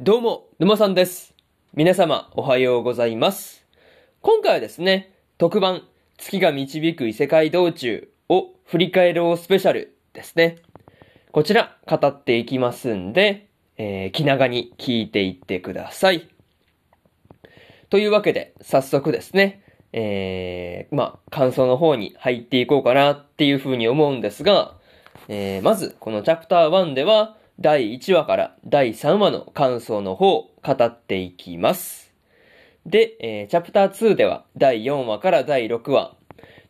どうも、沼さんです。皆様、おはようございます。今回はですね、特番、月が導く異世界道中を振り返ろうスペシャルですね。こちら、語っていきますんで、えー気長に聞いていってください。というわけで、早速ですね、えー、まあ、感想の方に入っていこうかなっていうふうに思うんですが、えー、まず、このチャプター1では、第1話から第3話の感想の方を語っていきます。で、えーチャプター2では第4話から第6話。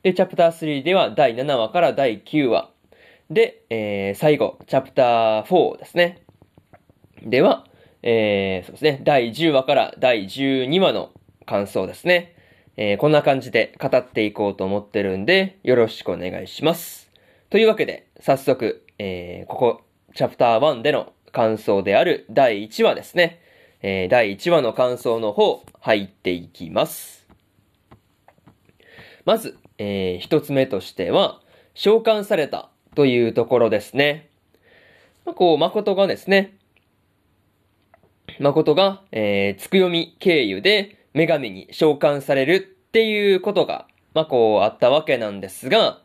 で、チャプター3では第7話から第9話。で、えー最後、チャプター4ですね。では、えーそうですね、第10話から第12話の感想ですね。えーこんな感じで語っていこうと思ってるんで、よろしくお願いします。というわけで、早速、えーここ、チャプター1での感想である第1話ですね。えー第1話の感想の方、入っていきます。まず、えー一つ目としては、召喚されたというところですね。まあ、こう、誠がですね、誠が、えー、つくよみ経由で女神に召喚されるっていうことが、まあ、こうあったわけなんですが、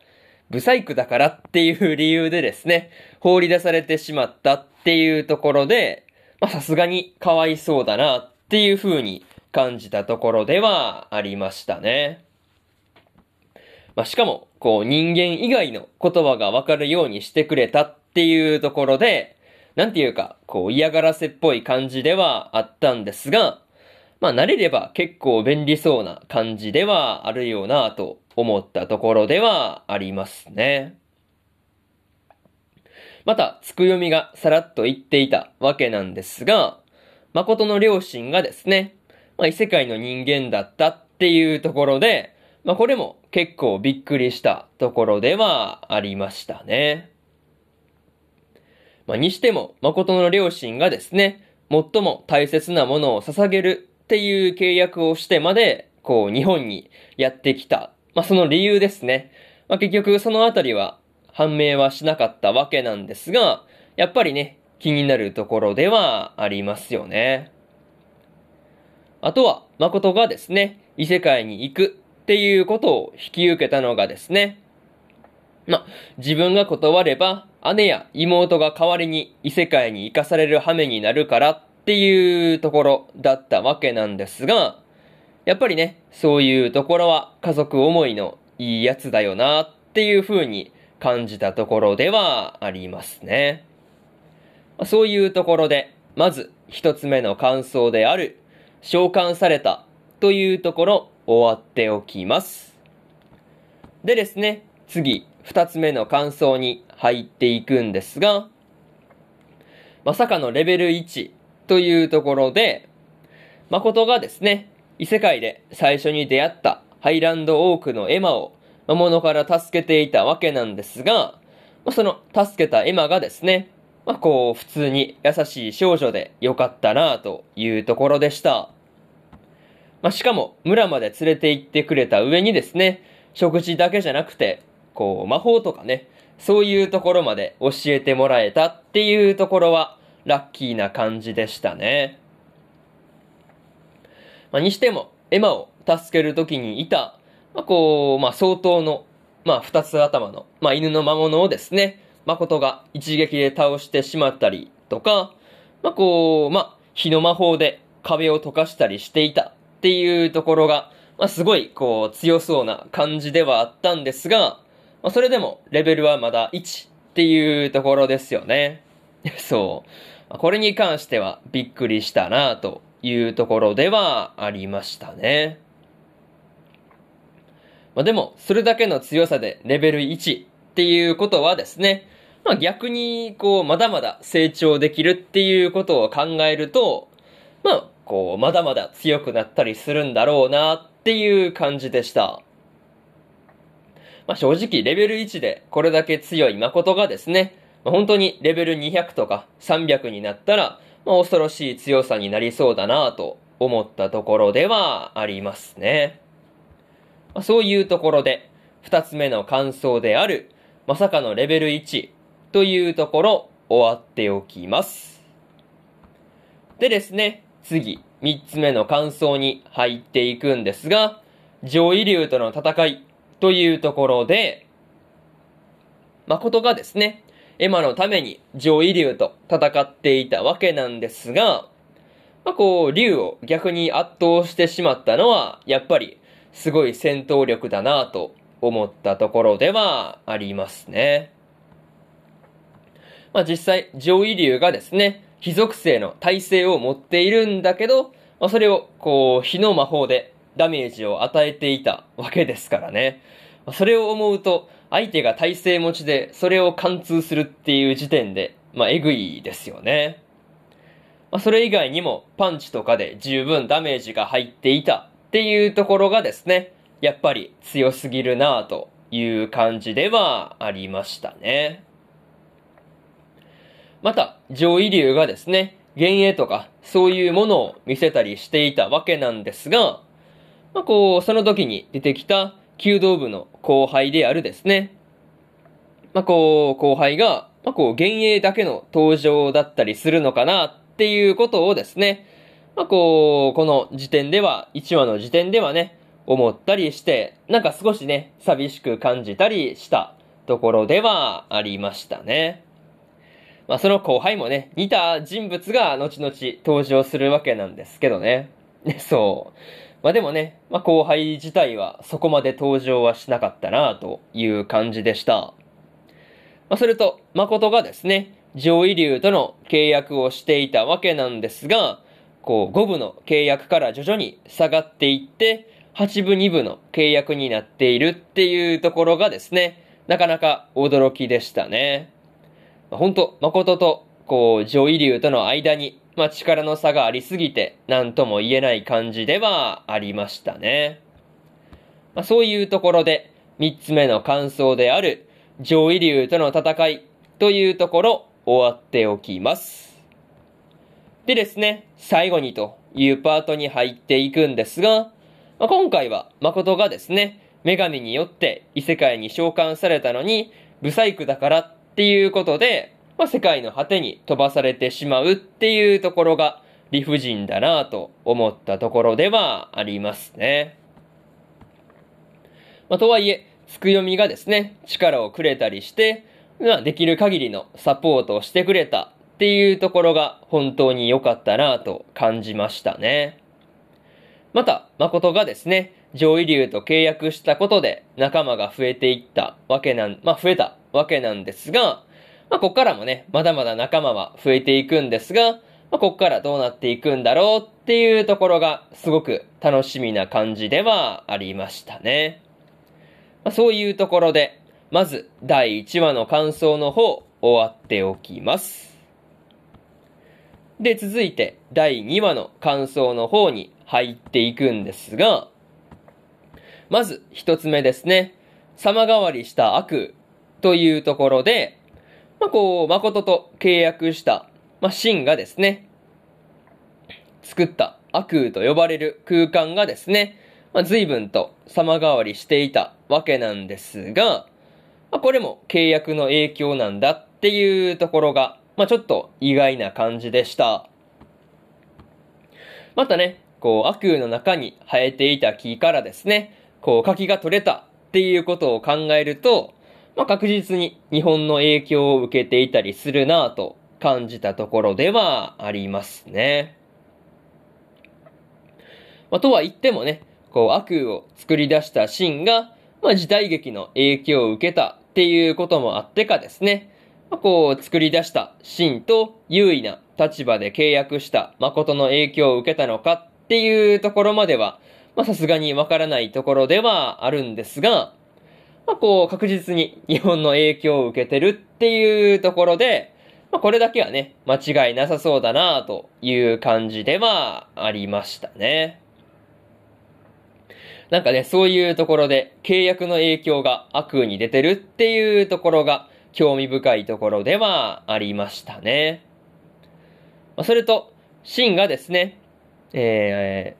ブサイクだからっていう理由でですね、放り出されてしまったっていうところで、まあ、さすがにかわいそうだなっていう風に感じたところではありましたね。まあ、しかも、こう人間以外の言葉がわかるようにしてくれたっていうところで、なんていうか、こう嫌がらせっぽい感じではあったんですが、まあ慣れれば結構便利そうな感じではあるよなと思ったところではありますね。また、つくよみがさらっと言っていたわけなんですが、誠の両親がですね、まあ異世界の人間だったっていうところで、まあこれも結構びっくりしたところではありましたね。まあ、にしても、誠の両親がですね、最も大切なものを捧げるっていう契約をしてまで、こう、日本にやってきた。まあ、その理由ですね。まあ、結局、そのあたりは判明はしなかったわけなんですが、やっぱりね、気になるところではありますよね。あとは、誠がですね、異世界に行くっていうことを引き受けたのがですね、ま、自分が断れば、姉や妹が代わりに異世界に行かされる羽目になるからっっていうところだったわけなんですが、やっぱりね、そういうところは家族思いのいいやつだよなっていう風に感じたところではありますね。そういうところで、まず一つ目の感想である、召喚されたというところ終わっておきます。でですね、次、二つ目の感想に入っていくんですが、まさかのレベル1というところで、誠がですね、異世界で最初に出会ったハイランドオークのエマを魔物から助けていたわけなんですが、まその助けたエマがですね、まあ、こう普通に優しい少女でよかったなというところでした。まあ、しかも村まで連れて行ってくれた上にですね、食事だけじゃなくて、こう魔法とかね、そういうところまで教えてもらえたっていうところはラッキーな感じでしたね。まあ、にしても、エマを助けるときにいた、まあ、こう、まあ、相当の、まあ、二つ頭の、まあ、犬の魔物をですね、誠が一撃で倒してしまったりとか、まあ、こう、まあ、火の魔法で壁を溶かしたりしていたっていうところが、まあ、すごい、こう、強そうな感じではあったんですが、まあ、それでも、レベルはまだ1っていうところですよね。そう。これに関してはびっくりしたなというところではありましたね。まあ、でも、それだけの強さでレベル1っていうことはですね、まあ、逆に、こう、まだまだ成長できるっていうことを考えると、まあ、こう、まだまだ強くなったりするんだろうなっていう感じでした。まあ、正直レベル1でこれだけ強い誠がですね、まあ本当にレベル200とか300になったら、まあ、恐ろしい強さになりそうだなと思ったところではありますね。まあ、そういうところで、二つ目の感想である、まさかのレベル1というところ終わっておきます。でですね、次、三つ目の感想に入っていくんですが、上位竜との戦いというところで、誠がですね、エマのために上位竜と戦っていたわけなんですが、まあ、こう、竜を逆に圧倒してしまったのは、やっぱりすごい戦闘力だなと思ったところではありますね。まあ、実際、上位竜がですね、非属性の耐性を持っているんだけど、まあ、それを、こう、火の魔法でダメージを与えていたわけですからね。まあ、それを思うと、相手が耐性持ちで、それを貫通するっていう時点で、まあ、えぐいですよね。まあ、それ以外にも、パンチとかで十分ダメージが入っていたっていうところがですね、やっぱり強すぎるなぁという感じではありましたね。また、上位流がですね、幻影とかそういうものを見せたりしていたわけなんですが、まあ、こう、その時に出てきた弓道部の後輩であるですね。まあ、こう、後輩が、まあ、こう、幻影だけの登場だったりするのかなっていうことをですね、まあ、こう、この時点では、1話の時点ではね、思ったりして、なんか少しね、寂しく感じたりしたところではありましたね。まあ、その後輩もね、似た人物が後々登場するわけなんですけどね。ね、そう。まあでもね、まあ後輩自体はそこまで登場はしなかったなという感じでした。まあそれと、誠がですね、上位流との契約をしていたわけなんですが、こう5部の契約から徐々に下がっていって、8部2部の契約になっているっていうところがですね、なかなか驚きでしたね。まあ、本当誠と、こう、上位流との間にまあ、力の差がありすぎて、何とも言えない感じではありましたね。まあ、そういうところで、三つ目の感想である、上位流との戦いというところ、終わっておきます。でですね、最後にというパートに入っていくんですが、まあ、今回は誠がですね、女神によって異世界に召喚されたのに、ブサイクだからっていうことで、まあ、世界の果てに飛ばされてしまうっていうところが理不尽だなと思ったところではありますね。まあ、とはいえ、つくよみがですね、力をくれたりして、まあ、できる限りのサポートをしてくれたっていうところが本当に良かったなと感じましたね。また、誠がですね、上位流と契約したことで仲間が増えていったわけなん、まあ増えたわけなんですが、まあ、こっからもね、まだまだ仲間は増えていくんですが、まあ、こっからどうなっていくんだろうっていうところがすごく楽しみな感じではありましたね。まあ、そういうところで、まず第1話の感想の方終わっておきます。で、続いて第2話の感想の方に入っていくんですが、まず一つ目ですね。様変わりした悪というところで、まあ、こう、誠と契約した、まあ、シがですね、作った悪空と呼ばれる空間がですね、まあ、随分と様変わりしていたわけなんですが、まあ、これも契約の影響なんだっていうところが、まあ、ちょっと意外な感じでした。またね、こう、悪空の中に生えていた木からですね、こう、柿が取れたっていうことを考えると、まあ、確実に日本の影響を受けていたりするなぁと感じたところではありますね。まあ、とは言ってもね、こう悪を作り出したシーンが、まあ、時代劇の影響を受けたっていうこともあってかですね、まあ、こう作り出したシーンと優位な立場で契約した誠の影響を受けたのかっていうところまでは、まあさすがにわからないところではあるんですが、まあ、こう、確実に日本の影響を受けてるっていうところで、まあ、これだけはね、間違いなさそうだなという感じではありましたね。なんかね、そういうところで契約の影響が悪に出てるっていうところが興味深いところではありましたね。まあ、それと、シンがですね、え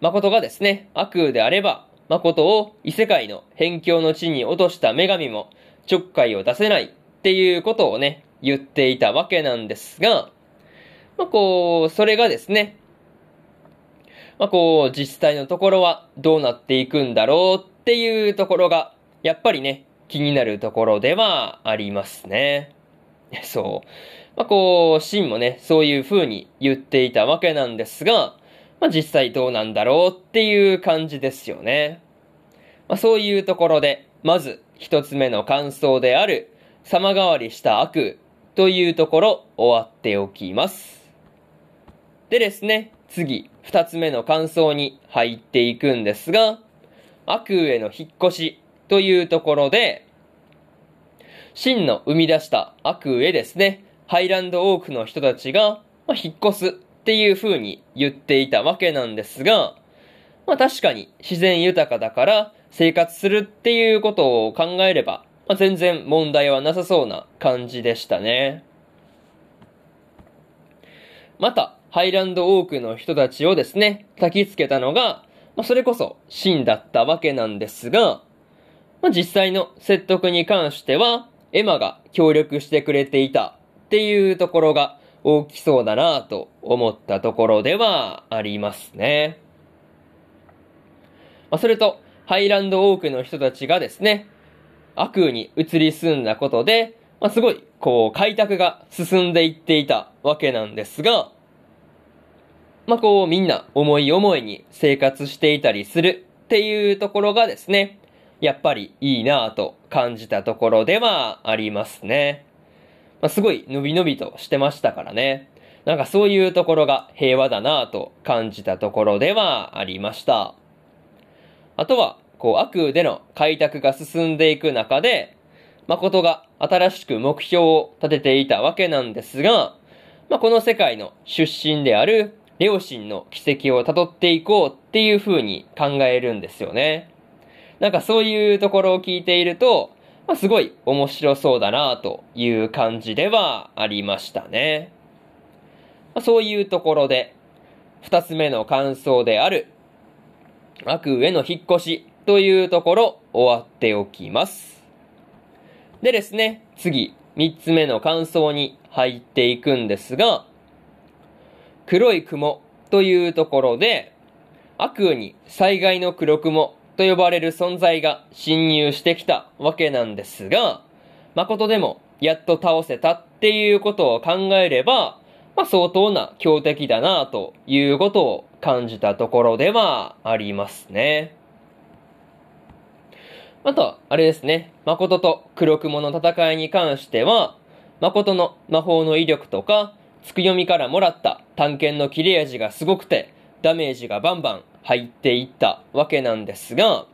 ー、誠がですね、悪であれば、誠を異世界の辺境の地に落とした女神もちょっかいを出せないっていうことをね、言っていたわけなんですが、まあ、こう、それがですね、まあ、こう、実際のところはどうなっていくんだろうっていうところが、やっぱりね、気になるところではありますね。そう。まあ、こう、シンもね、そういう風に言っていたわけなんですが、まあ、実際どうなんだろうっていう感じですよね。まあ、そういうところで、まず一つ目の感想である、様変わりした悪というところ終わっておきます。でですね、次、二つ目の感想に入っていくんですが、悪への引っ越しというところで、真の生み出した悪へですね、ハイランドオークの人たちが、まあ、引っ越すっていう風に言っていたわけなんですが、まあ確かに自然豊かだから生活するっていうことを考えれば、まあ、全然問題はなさそうな感じでしたね。また、ハイランドオークの人たちをですね、焚きつけたのが、まあ、それこそ真だったわけなんですが、まあ、実際の説得に関しては、エマが協力してくれていたっていうところが大きそうだなと思ったところではありますね。まあ、それと、ハイランドオークの人たちがですね、悪に移り住んだことで、まあ、すごい、こう、開拓が進んでいっていたわけなんですが、まあ、こう、みんな思い思いに生活していたりするっていうところがですね、やっぱりいいなぁと感じたところではありますね。まあ、すごい伸び伸びとしてましたからね。なんかそういうところが平和だなぁと感じたところではありました。あとは、こう、悪での開拓が進んでいく中で、誠が新しく目標を立てていたわけなんですが、まあ、この世界の出身である両親の奇跡を辿っていこうっていう風に考えるんですよね。なんかそういうところを聞いていると、まあ、すごい面白そうだなという感じではありましたね。まあ、そういうところで、二つ目の感想である、悪への引っ越しというところ終わっておきます。でですね、次、三つ目の感想に入っていくんですが、黒い雲というところで、悪に災害の黒雲と呼ばれる存在が侵入してきたわけなんですが、誠でもやっと倒せたっていうことを考えれば、まあ、相当な強敵だなということを感じたところではありますね。あとは、あれですね。誠と黒雲の戦いに関しては、誠の魔法の威力とか、つく読みからもらった探検の切れ味がすごくて、ダメージがバンバン入っていったわけなんですが、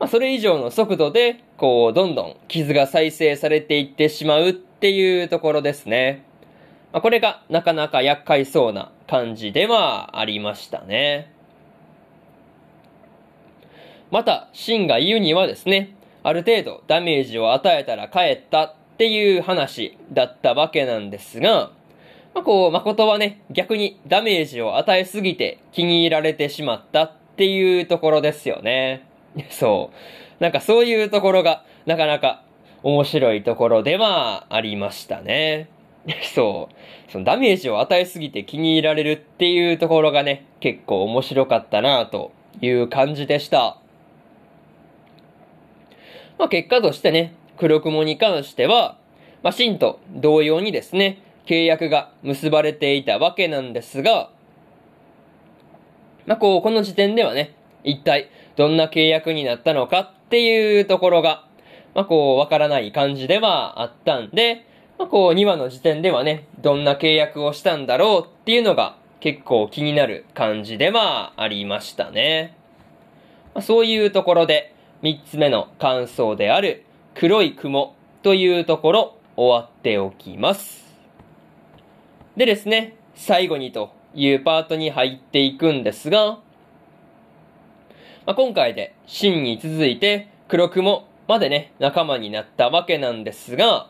まあ、それ以上の速度で、こう、どんどん傷が再生されていってしまうっていうところですね。まあ、これがなかなか厄介そうな感じではありましたね。また、シンが言うにはですね、ある程度ダメージを与えたら帰ったっていう話だったわけなんですが、まあ、こう、誠はね、逆にダメージを与えすぎて気に入られてしまったっていうところですよね。そう。なんかそういうところがなかなか面白いところではありましたね。そう。そのダメージを与えすぎて気に入られるっていうところがね、結構面白かったなという感じでした。まあ結果としてね、黒雲に関しては、まあ、ンと同様にですね、契約が結ばれていたわけなんですが、まあ、こう、この時点ではね、一体どんな契約になったのかっていうところが、まあ、こう、わからない感じではあったんで、まあ、こう、2話の時点ではね、どんな契約をしたんだろうっていうのが結構気になる感じではありましたね。まあ、そういうところで、3つ目の感想である黒い雲というところ終わっておきます。でですね、最後にというパートに入っていくんですが、まあ、今回で真に続いて黒雲までね、仲間になったわけなんですが、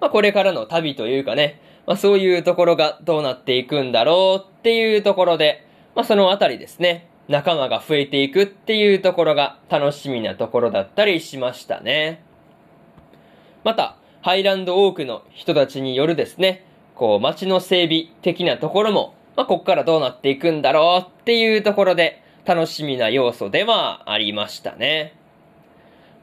まあ、これからの旅というかね、まあ、そういうところがどうなっていくんだろうっていうところで、まあ、そのあたりですね、仲間が増えていくっていうところが楽しみなところだったりしましたね。また、ハイランドオークの人たちによるですね、こう、街の整備的なところも、まあ、こっからどうなっていくんだろうっていうところで、楽しみな要素ではありましたね。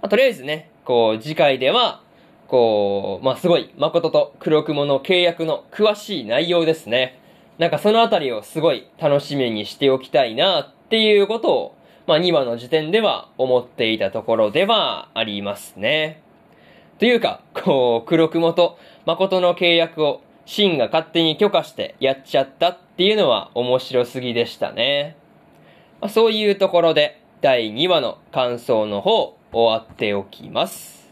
まあ、とりあえずね、こう、次回では、こう、まあ、すごい、誠と黒雲の契約の詳しい内容ですね。なんかそのあたりをすごい楽しみにしておきたいなっていうことを、まあ、2話の時点では思っていたところではありますね。というか、こう、黒雲と誠の契約をシンが勝手に許可してやっちゃったっていうのは面白すぎでしたね。まあ、そういうところで第2話の感想の方終わっておきます。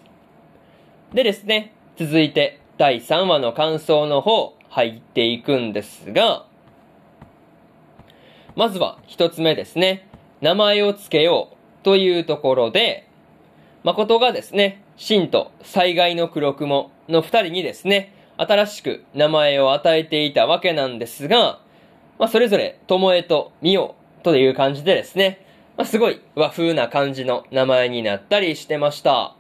でですね、続いて第3話の感想の方入っていくんですが、まずは一つ目ですね、名前を付けようというところで、誠がですね、真と災害の黒雲の二人にですね、新しく名前を与えていたわけなんですが、まあ、それぞれ、ともえとみおという感じでですね、まあ、すごい和風な感じの名前になったりしてました。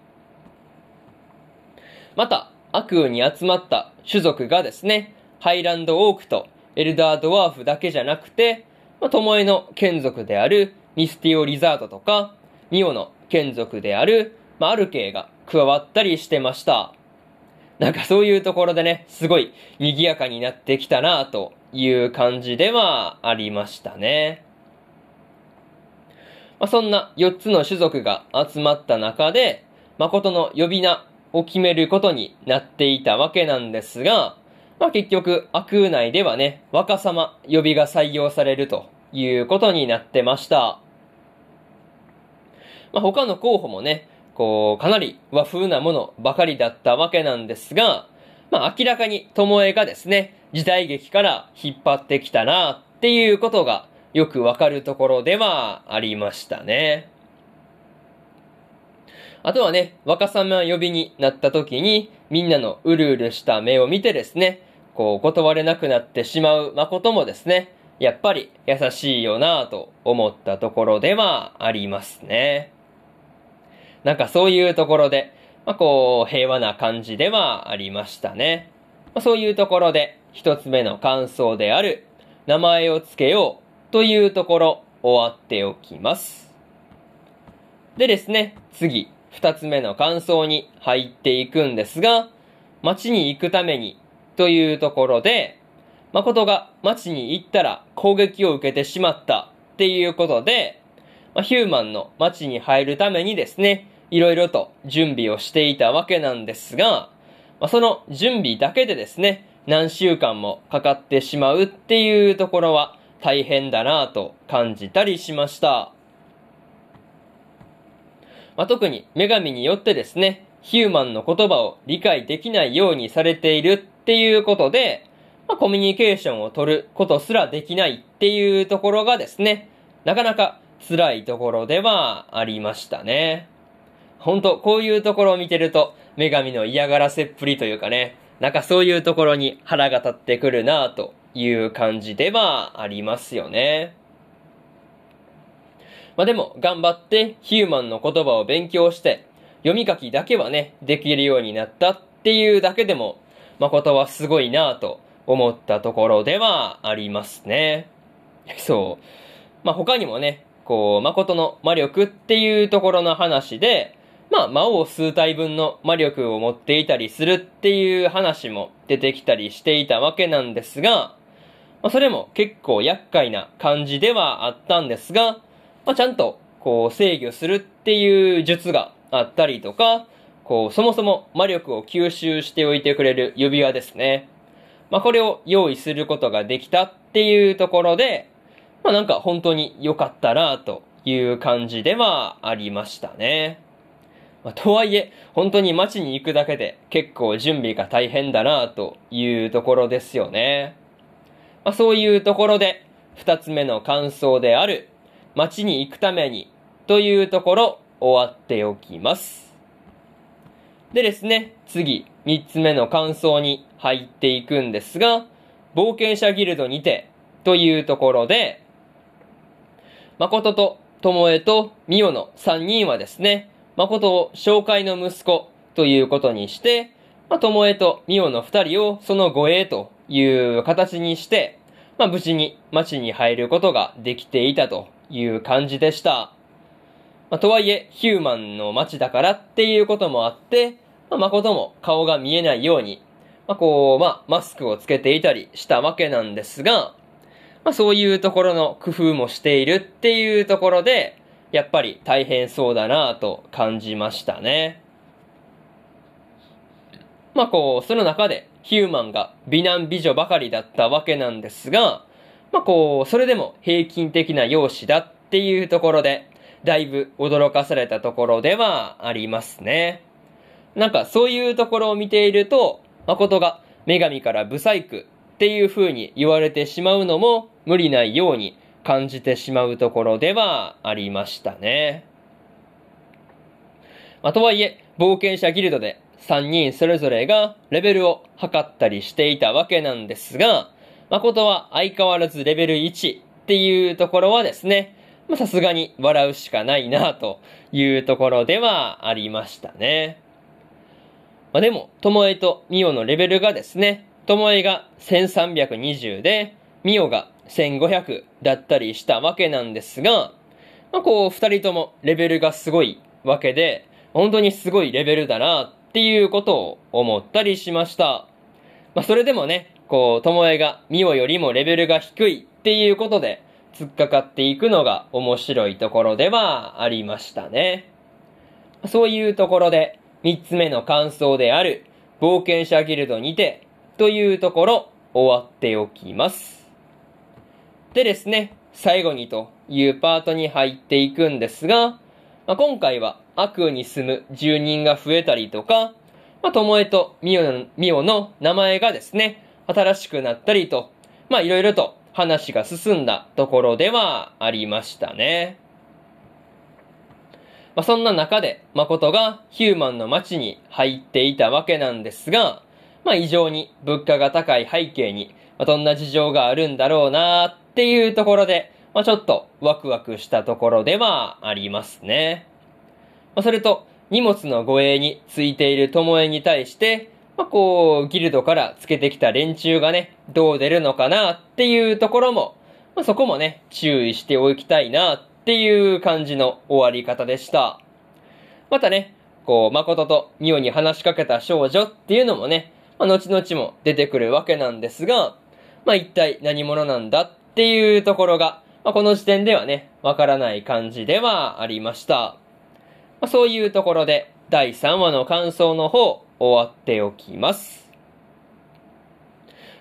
また、悪雨に集まった種族がですね、ハイランドオークとエルダードワーフだけじゃなくて、まあ、トモエの眷属であるミスティオ・リザードとか、ミオの眷属である、まあ、アルケイが加わったりしてました。なんかそういうところでね、すごい賑やかになってきたなという感じではありましたね。まあ、そんな4つの種族が集まった中で、誠の呼び名を決めることになっていたわけなんですが、まあ、結局、悪空内ではね、若様呼びが採用されるということになってました。まあ、他の候補もね、こう、かなり和風なものばかりだったわけなんですが、まあ、明らかに巴がですね、時代劇から引っ張ってきたなっていうことがよくわかるところではありましたね。あとはね、若様呼びになった時に、みんなのうるうるした目を見てですね、こう、断れなくなってしまう誠もですね、やっぱり優しいよなぁと思ったところではありますね。なんかそういうところで、まあ、こう、平和な感じではありましたね。まあ、そういうところで、一つ目の感想である、名前を付けようというところ、終わっておきます。でですね、次、二つ目の感想に入っていくんですが、街に行くためにというところで、誠が街に行ったら攻撃を受けてしまったっていうことで、まあ、ヒューマンの街に入るためにですね、いろいろと準備をしていたわけなんですが、まあ、その準備だけでですね、何週間もかかってしまうっていうところは大変だなぁと感じたりしました。まあ、特に女神によってですね、ヒューマンの言葉を理解できないようにされているっていうことで、まあ、コミュニケーションを取ることすらできないっていうところがですね、なかなか辛いところではありましたね。ほんと、こういうところを見てると、女神の嫌がらせっぷりというかね、なんかそういうところに腹が立ってくるなという感じではありますよね。まあでも、頑張ってヒューマンの言葉を勉強して、読み書きだけはね、できるようになったっていうだけでも、誠はすごいなぁと思ったところではありますね。そう。まあ他にもね、こう、誠の魔力っていうところの話で、まあ、魔王数体分の魔力を持っていたりするっていう話も出てきたりしていたわけなんですが、まあ、それも結構厄介な感じではあったんですが、まあ、ちゃんとこう制御するっていう術があったりとか、こう、そもそも魔力を吸収しておいてくれる指輪ですね。まあ、これを用意することができたっていうところで、まあ、なんか本当に良かったなという感じではありましたね。まあ、とはいえ、本当に街に行くだけで結構準備が大変だなというところですよね。まあ、そういうところで、二つ目の感想である、街に行くためにというところ終わっておきます。でですね、次、三つ目の感想に入っていくんですが、冒険者ギルドにてというところで、誠と巴とミオの三人はですね、誠を紹介の息子ということにして、まあ、巴とミオの二人をその護衛という形にして、まあ無事に町に入ることができていたという感じでした。まあ、とはいえ、ヒューマンの街だからっていうこともあって、まあ、誠も顔が見えないように、まあ、こう、まあ、マスクをつけていたりしたわけなんですが、まあ、そういうところの工夫もしているっていうところで、やっぱり大変そうだなと感じましたね。まあこう、その中でヒューマンが美男美女ばかりだったわけなんですが、まあこう、それでも平均的な容姿だっていうところで、だいぶ驚かされたところではありますね。なんかそういうところを見ていると、誠が女神からブサイクっていう風に言われてしまうのも無理ないように感じてしまうところではありましたね。まあ、とはいえ、冒険者ギルドで3人それぞれがレベルを測ったりしていたわけなんですが、誠は相変わらずレベル1っていうところはですね、まさすがに笑うしかないなというところではありましたね。まあでも、ともえとみおのレベルがですね、ともえが1320で、みおが1500だったりしたわけなんですが、まあこう、二人ともレベルがすごいわけで、本当にすごいレベルだなっていうことを思ったりしました。まあそれでもね、こう、ともえがみおよりもレベルが低いっていうことで、突っかかっていくのが面白いところではありましたね。そういうところで、三つ目の感想である、冒険者ギルドにて、というところ、終わっておきます。でですね、最後にというパートに入っていくんですが、まあ、今回は悪に住む住人が増えたりとか、まあ、ともえとみおのの名前がですね、新しくなったりと、まあいろいろと話が進んだところではありましたね。まあ、そんな中で、誠がヒューマンの街に入っていたわけなんですが、まあ、異常に物価が高い背景に、まあ、どんな事情があるんだろうなっていうところで、まあ、ちょっとワクワクしたところではありますね。まあ、それと、荷物の護衛についている巴に対して、まあ、こう、ギルドからつけてきた連中がね、どう出るのかなっていうところも、まあ、そこもね、注意しておきたいなっていう感じの終わり方でした。またね、こう、誠とミオに話しかけた少女っていうのもね、まあ、後々も出てくるわけなんですが、まあ、一体何者なんだっていうところが、まあ、この時点ではね、わからない感じではありました。まあ、そういうところで、第3話の感想の方、終わっておきます。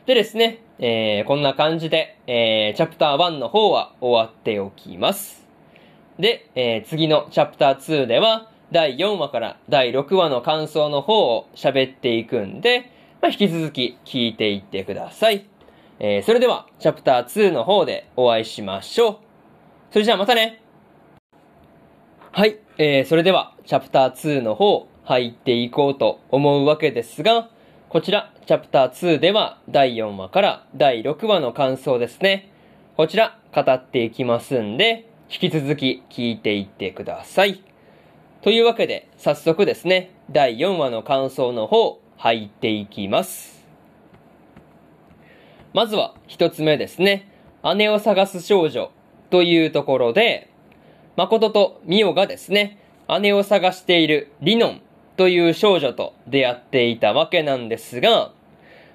でですね、えー、こんな感じで、えー、チャプター1の方は終わっておきます。で、えー、次のチャプター2では、第4話から第6話の感想の方を喋っていくんで、まあ、引き続き聞いていってください。えー、それでは、チャプター2の方でお会いしましょう。それじゃあまたねはい、えー、それでは、チャプター2の方、入っていこうと思うわけですが、こちら、チャプター2では第4話から第6話の感想ですね。こちら、語っていきますんで、引き続き聞いていってください。というわけで、早速ですね、第4話の感想の方、入っていきます。まずは、一つ目ですね。姉を探す少女というところで、誠とミオがですね、姉を探しているリノンという少女と出会っていたわけなんですが、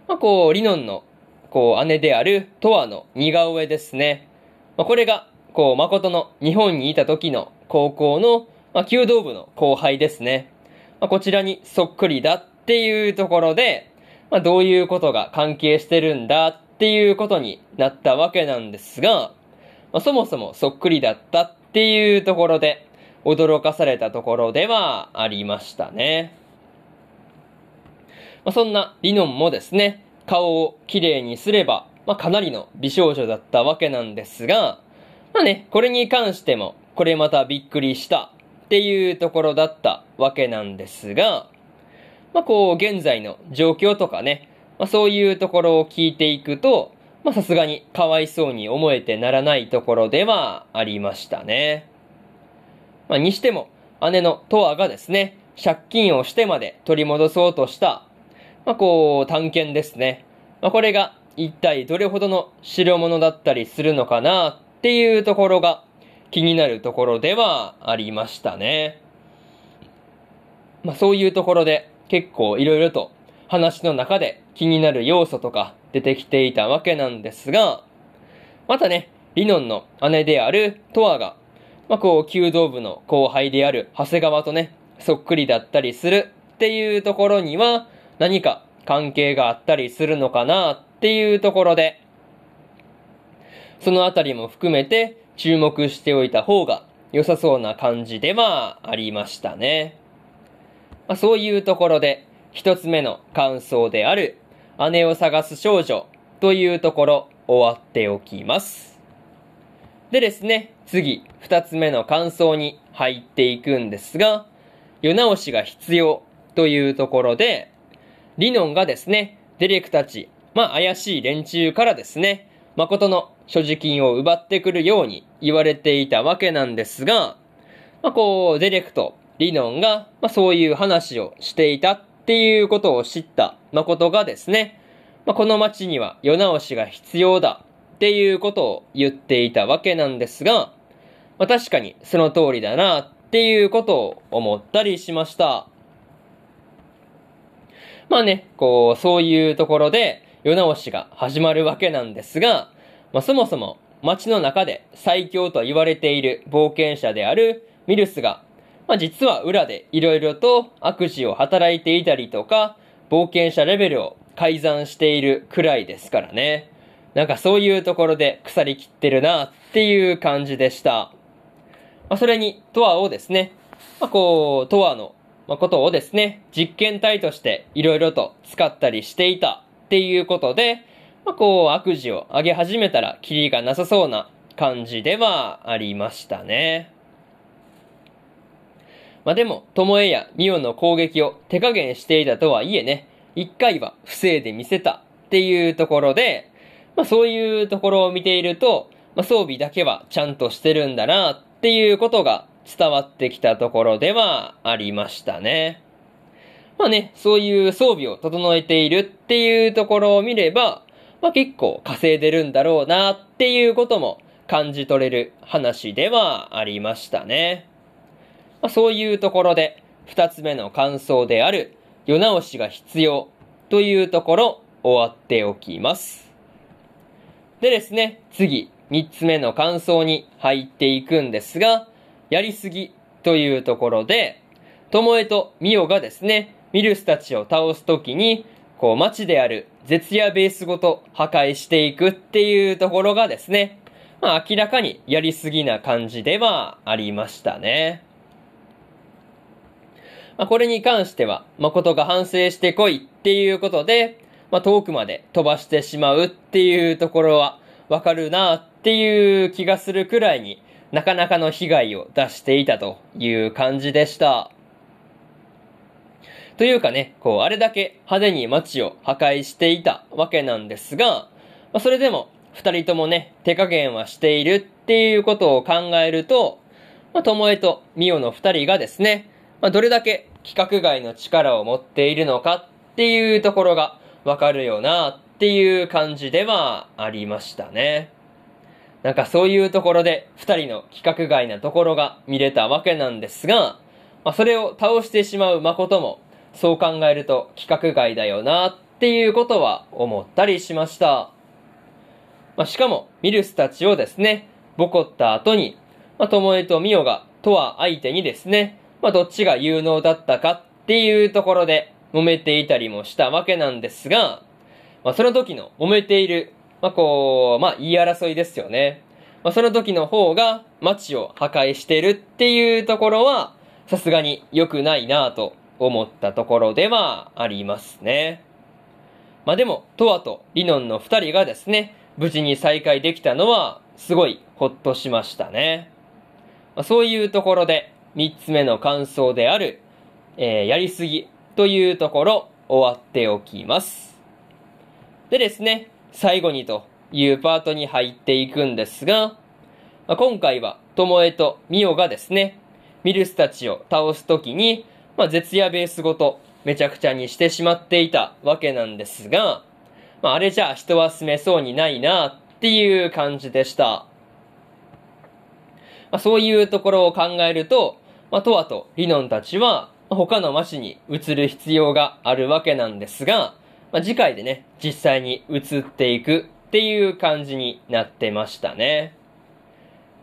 まあ、こう、リノンの、こう、姉であるトアの似顔絵ですね。まあ、これが、こう、誠の日本にいた時の高校の、まあ、弓道部の後輩ですね。まあ、こちらにそっくりだっていうところで、まあ、どういうことが関係してるんだっていうことになったわけなんですが、まあ、そもそもそっくりだったっていうところで、驚かされたところではありましたね。まあ、そんなリノンもですね、顔をきれいにすれば、まあ、かなりの美少女だったわけなんですが、まあね、これに関しても、これまたびっくりしたっていうところだったわけなんですが、まあこう、現在の状況とかね、まあそういうところを聞いていくと、まあさすがにかわいそうに思えてならないところではありましたね。まあ、にしても、姉のトアがですね、借金をしてまで取り戻そうとした、まあ、こう、探検ですね。まあ、これが一体どれほどの代物だったりするのかなっていうところが気になるところではありましたね。まあそういうところで結構いろいろと話の中で気になる要素とか出てきていたわけなんですが、またね、リノンの姉であるトアが、まあこう、弓道部の後輩である長谷川とね、そっくりだったりするっていうところには何か関係があったりするのかなっていうところで、そのあたりも含めて注目しておいた方が良さそうな感じではありましたね。まあ、そういうところで、一つ目の感想である姉を探す少女というところ終わっておきます。でですね、次、二つ目の感想に入っていくんですが、世直しが必要というところで、リノンがですね、デレクたち、まあ怪しい連中からですね、誠の所持金を奪ってくるように言われていたわけなんですが、まあこう、デレクとリノンが、まあそういう話をしていたっていうことを知った誠がですね、まあこの街には世直しが必要だっていうことを言っていたわけなんですが、まあ確かにその通りだなっていうことを思ったりしました。まあね、こう、そういうところで世直しが始まるわけなんですが、まあそもそも街の中で最強と言われている冒険者であるミルスが、まあ実は裏で色々と悪事を働いていたりとか、冒険者レベルを改ざんしているくらいですからね。なんかそういうところで腐りきってるなっていう感じでした。まあ、それに、トアをですね、まあ、こう、トアの、ことをですね、実験体として色々と使ったりしていたっていうことで、まあ、こう、悪事を上げ始めたら、キリがなさそうな感じではありましたね。まあ、でも、ともえやミオの攻撃を手加減していたとはいえね、一回は不正で見せたっていうところで、まあ、そういうところを見ていると、まあ、装備だけはちゃんとしてるんだなっていうことが伝わってきたところではありましたね。まあね、そういう装備を整えているっていうところを見れば、まあ結構稼いでるんだろうなっていうことも感じ取れる話ではありましたね。まあそういうところで、二つ目の感想である、世直しが必要というところ終わっておきます。でですね、次、三つ目の感想に入っていくんですが、やりすぎというところで、ともえとみおがですね、ミルスたちを倒すときに、こう街である絶夜ベースごと破壊していくっていうところがですね、まあ明らかにやりすぎな感じではありましたね。まあこれに関しては、誠が反省してこいっていうことで、まあ遠くまで飛ばしてしまうっていうところはわかるなっていう気がするくらいになかなかの被害を出していたという感じでした。というかね、こう、あれだけ派手に街を破壊していたわけなんですが、まあ、それでも二人ともね、手加減はしているっていうことを考えると、まあ、ともえとみおの二人がですね、まあ、どれだけ規格外の力を持っているのかっていうところがわかるよなっていう感じではありましたね。なんかそういうところで二人の規格外なところが見れたわけなんですが、まあ、それを倒してしまう誠も、そう考えると規格外だよなっていうことは思ったりしました。まあ、しかも、ミルスたちをですね、ボコった後に、まあ、ともえとみおが、とは相手にですね、まあ、どっちが有能だったかっていうところで揉めていたりもしたわけなんですが、まあ、その時の揉めている、まあ、こう、まあ、言い争いですよね。まあ、その時の方が街を破壊してるっていうところは、さすがに良くないなぁと思ったところではありますね。まあ、でも、トアとリノンの二人がですね、無事に再会できたのは、すごいほっとしましたね。まあ、そういうところで、三つ目の感想である、えー、やりすぎというところ、終わっておきます。でですね、最後にというパートに入っていくんですが、まあ、今回は、ともえとみおがですね、ミルスたちを倒すときに、まあ、絶夜ベースごとめちゃくちゃにしてしまっていたわけなんですが、まあ、あれじゃあ人は住めそうにないなっていう感じでした。まあ、そういうところを考えると、まあ、トワとリノンたちは、他の町に移る必要があるわけなんですが、まあ、次回でね、実際に移っていくっていう感じになってましたね。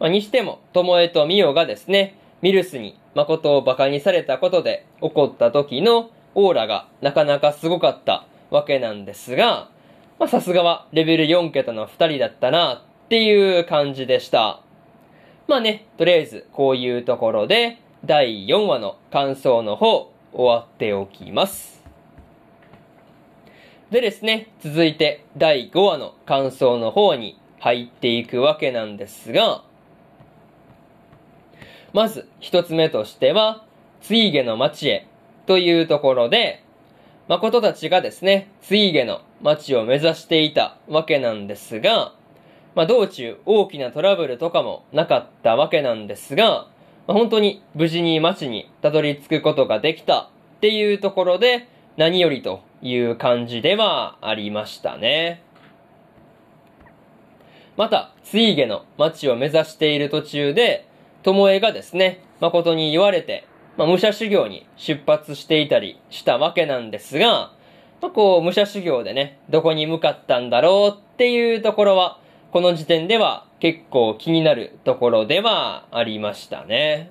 まあ、にしても、ともえとみおがですね、ミルスに誠を馬鹿にされたことで起こった時のオーラがなかなかすごかったわけなんですが、まあさすがはレベル4桁の2人だったなっていう感じでした。まあね、とりあえずこういうところで第4話の感想の方終わっておきます。でですね、続いて第5話の感想の方に入っていくわけなんですが、まず一つ目としては、ツイゲの町へというところで、誠たちがですね、ツイゲの町を目指していたわけなんですが、まあ、道中大きなトラブルとかもなかったわけなんですが、まあ、本当に無事に町にたどり着くことができたっていうところで何よりという感じではありましたね。また、ツイゲの町を目指している途中で、巴がですね、誠に言われて、まあ、武者修行に出発していたりしたわけなんですが、まあ、こう、武者修行でね、どこに向かったんだろうっていうところは、この時点では結構気になるところではありましたね。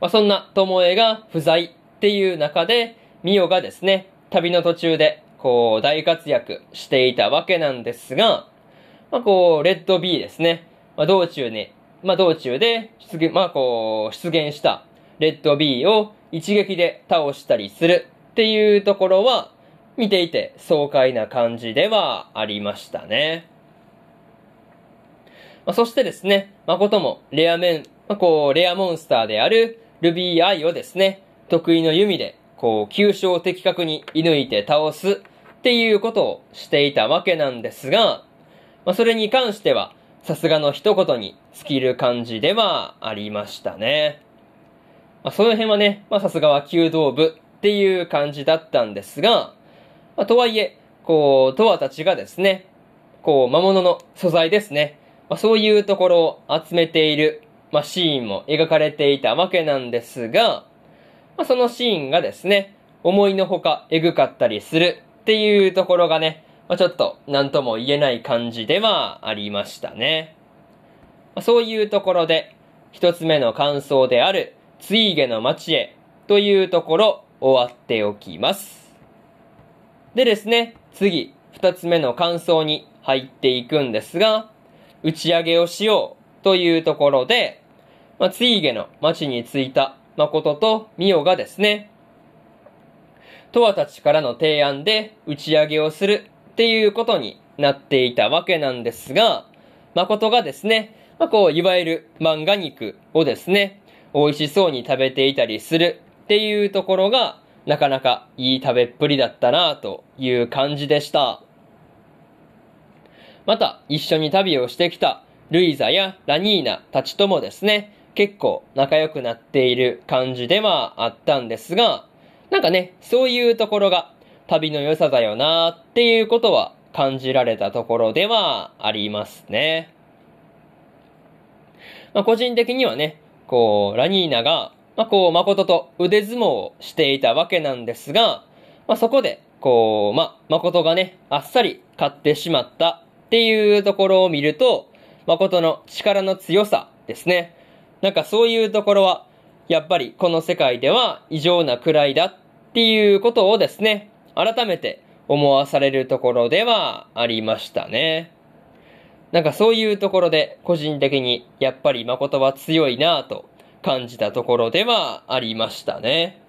まあ、そんな巴が不在っていう中で、ミオがですね、旅の途中でこう大活躍していたわけなんですが、まあ、こう、レッド B ですね。まあ、道中ね、まあ、道中で出現、まあ、こう、出現したレッド B を一撃で倒したりするっていうところは、見ていて爽快な感じではありましたね。まあ、そしてですね、誠もレアメン、まあ、こう、レアモンスターであるルビーアイをですね、得意の弓で、こう、急所を的確に射抜いて倒すっていうことをしていたわけなんですが、まあ、それに関しては、さすがの一言に尽きる感じではありましたね。まあ、その辺はね、まあ、さすがは弓道部っていう感じだったんですが、まあ、とはいえ、こう、トアたちがですね、こう、魔物の素材ですね。まあ、そういうところを集めている、まあ、シーンも描かれていたわけなんですが、まあ、そのシーンがですね、思いのほかエグかったりするっていうところがね、まあ、ちょっと何とも言えない感じではありましたね。まあ、そういうところで、一つ目の感想である、ツイーゲの街へというところ終わっておきます。でですね、次、二つ目の感想に入っていくんですが、打ち上げをしようというところで、まあ、ツイゲの町に着いた誠とミオがですね、トアたちからの提案で打ち上げをするっていうことになっていたわけなんですが、誠がですね、まあ、こう、いわゆる漫画肉をですね、美味しそうに食べていたりするっていうところが、なかなかいい食べっぷりだったなという感じでした。また、一緒に旅をしてきたルイザやラニーナたちともですね、結構仲良くなっている感じではあったんですが、なんかね、そういうところが旅の良さだよなっていうことは感じられたところではありますね。まあ、個人的にはね、こう、ラニーナがまあ、こう、誠と腕相撲をしていたわけなんですが、まあ、そこで、こう、まあ、誠がね、あっさり勝ってしまったっていうところを見ると、誠の力の強さですね。なんかそういうところは、やっぱりこの世界では異常なくらいだっていうことをですね、改めて思わされるところではありましたね。なんかそういうところで個人的にやっぱり誠は強いなぁと感じたところではありましたね。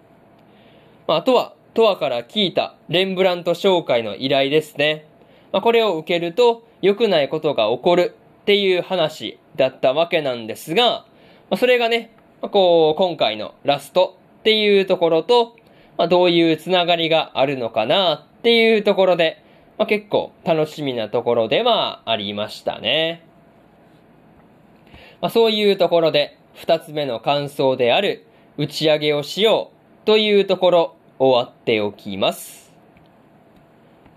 まあ、あとは、トアから聞いたレンブラント紹介の依頼ですね。まあ、これを受けると良くないことが起こるっていう話だったわけなんですが、ま、それがね、ま、こう、今回のラストっていうところと、ま、どういうつながりがあるのかなっていうところで、ま、結構楽しみなところではありましたね。ま、そういうところで、二つ目の感想である打ち上げをしようというところ終わっておきます。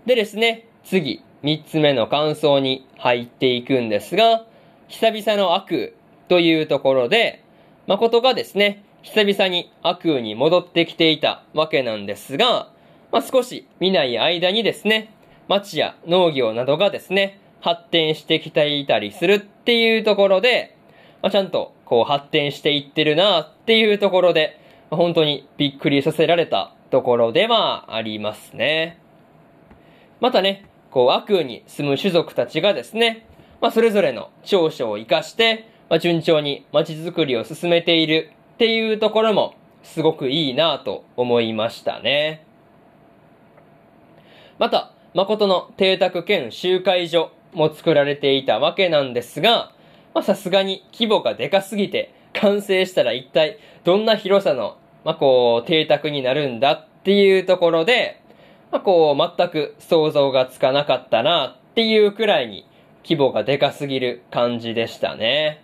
でですね、次、三つ目の感想に入っていくんですが、久々の悪というところで、誠がですね、久々に悪に戻ってきていたわけなんですが、まあ、少し見ない間にですね、町や農業などがですね、発展してきていたりするっていうところで、まあ、ちゃんとこう発展していってるなっていうところで、本当にびっくりさせられたところではありますね。またね、こう悪に住む種族たちがですね、まあ、それぞれの長所を活かして、まあ、順調に街づくりを進めているっていうところもすごくいいなと思いましたね。また、誠の邸宅兼集会所も作られていたわけなんですが、まあさすがに規模がでかすぎて、完成したら一体どんな広さの、まあこう、邸宅になるんだっていうところで、まあこう、全く想像がつかなかったなっていうくらいに規模がでかすぎる感じでしたね。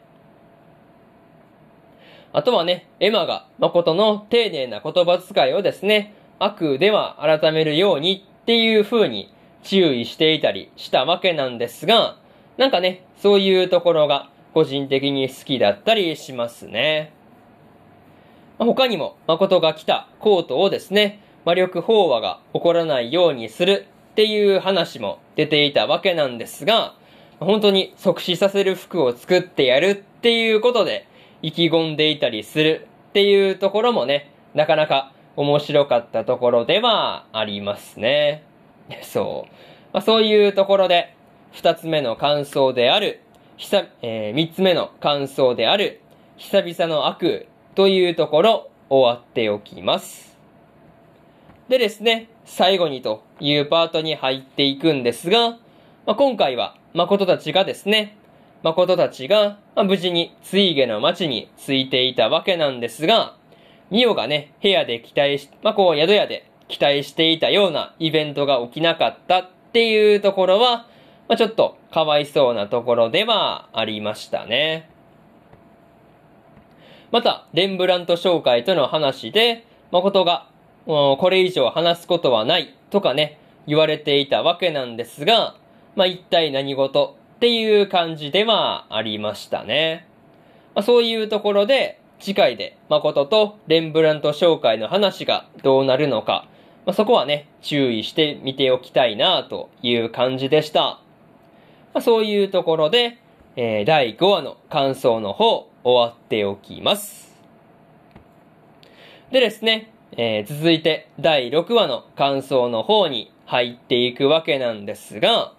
あとはね、エマが誠の丁寧な言葉遣いをですね、悪では改めるようにっていう風に注意していたりしたわけなんですが、なんかね、そういうところが個人的に好きだったりしますね。他にも、誠が来たコートをですね、魔力飽和が起こらないようにするっていう話も出ていたわけなんですが、本当に即死させる服を作ってやるっていうことで意気込んでいたりするっていうところもね、なかなか面白かったところではありますね。そう。まあ、そういうところで、二つ目の感想である、久、えー、三つ目の感想である、久々の悪というところ、終わっておきます。でですね、最後にというパートに入っていくんですが、まあ、今回は誠たちがですね、誠たちが、ま、無事に水下の町に着いていたわけなんですが、ミオがね、部屋で期待し、まあ、こう宿屋で期待していたようなイベントが起きなかったっていうところは、まあ、ちょっとかわいそうなところではありましたね。また、レンブラント紹介との話で、誠が、これ以上話すことはないとかね、言われていたわけなんですが、まあ、一体何事っていう感じではありましたね。まあ、そういうところで、次回で誠とレンブラント紹介の話がどうなるのか、まあ、そこはね、注意してみておきたいなという感じでした。まあ、そういうところで、えー、第5話の感想の方、終わっておきます。でですね、えー、続いて第6話の感想の方に入っていくわけなんですが、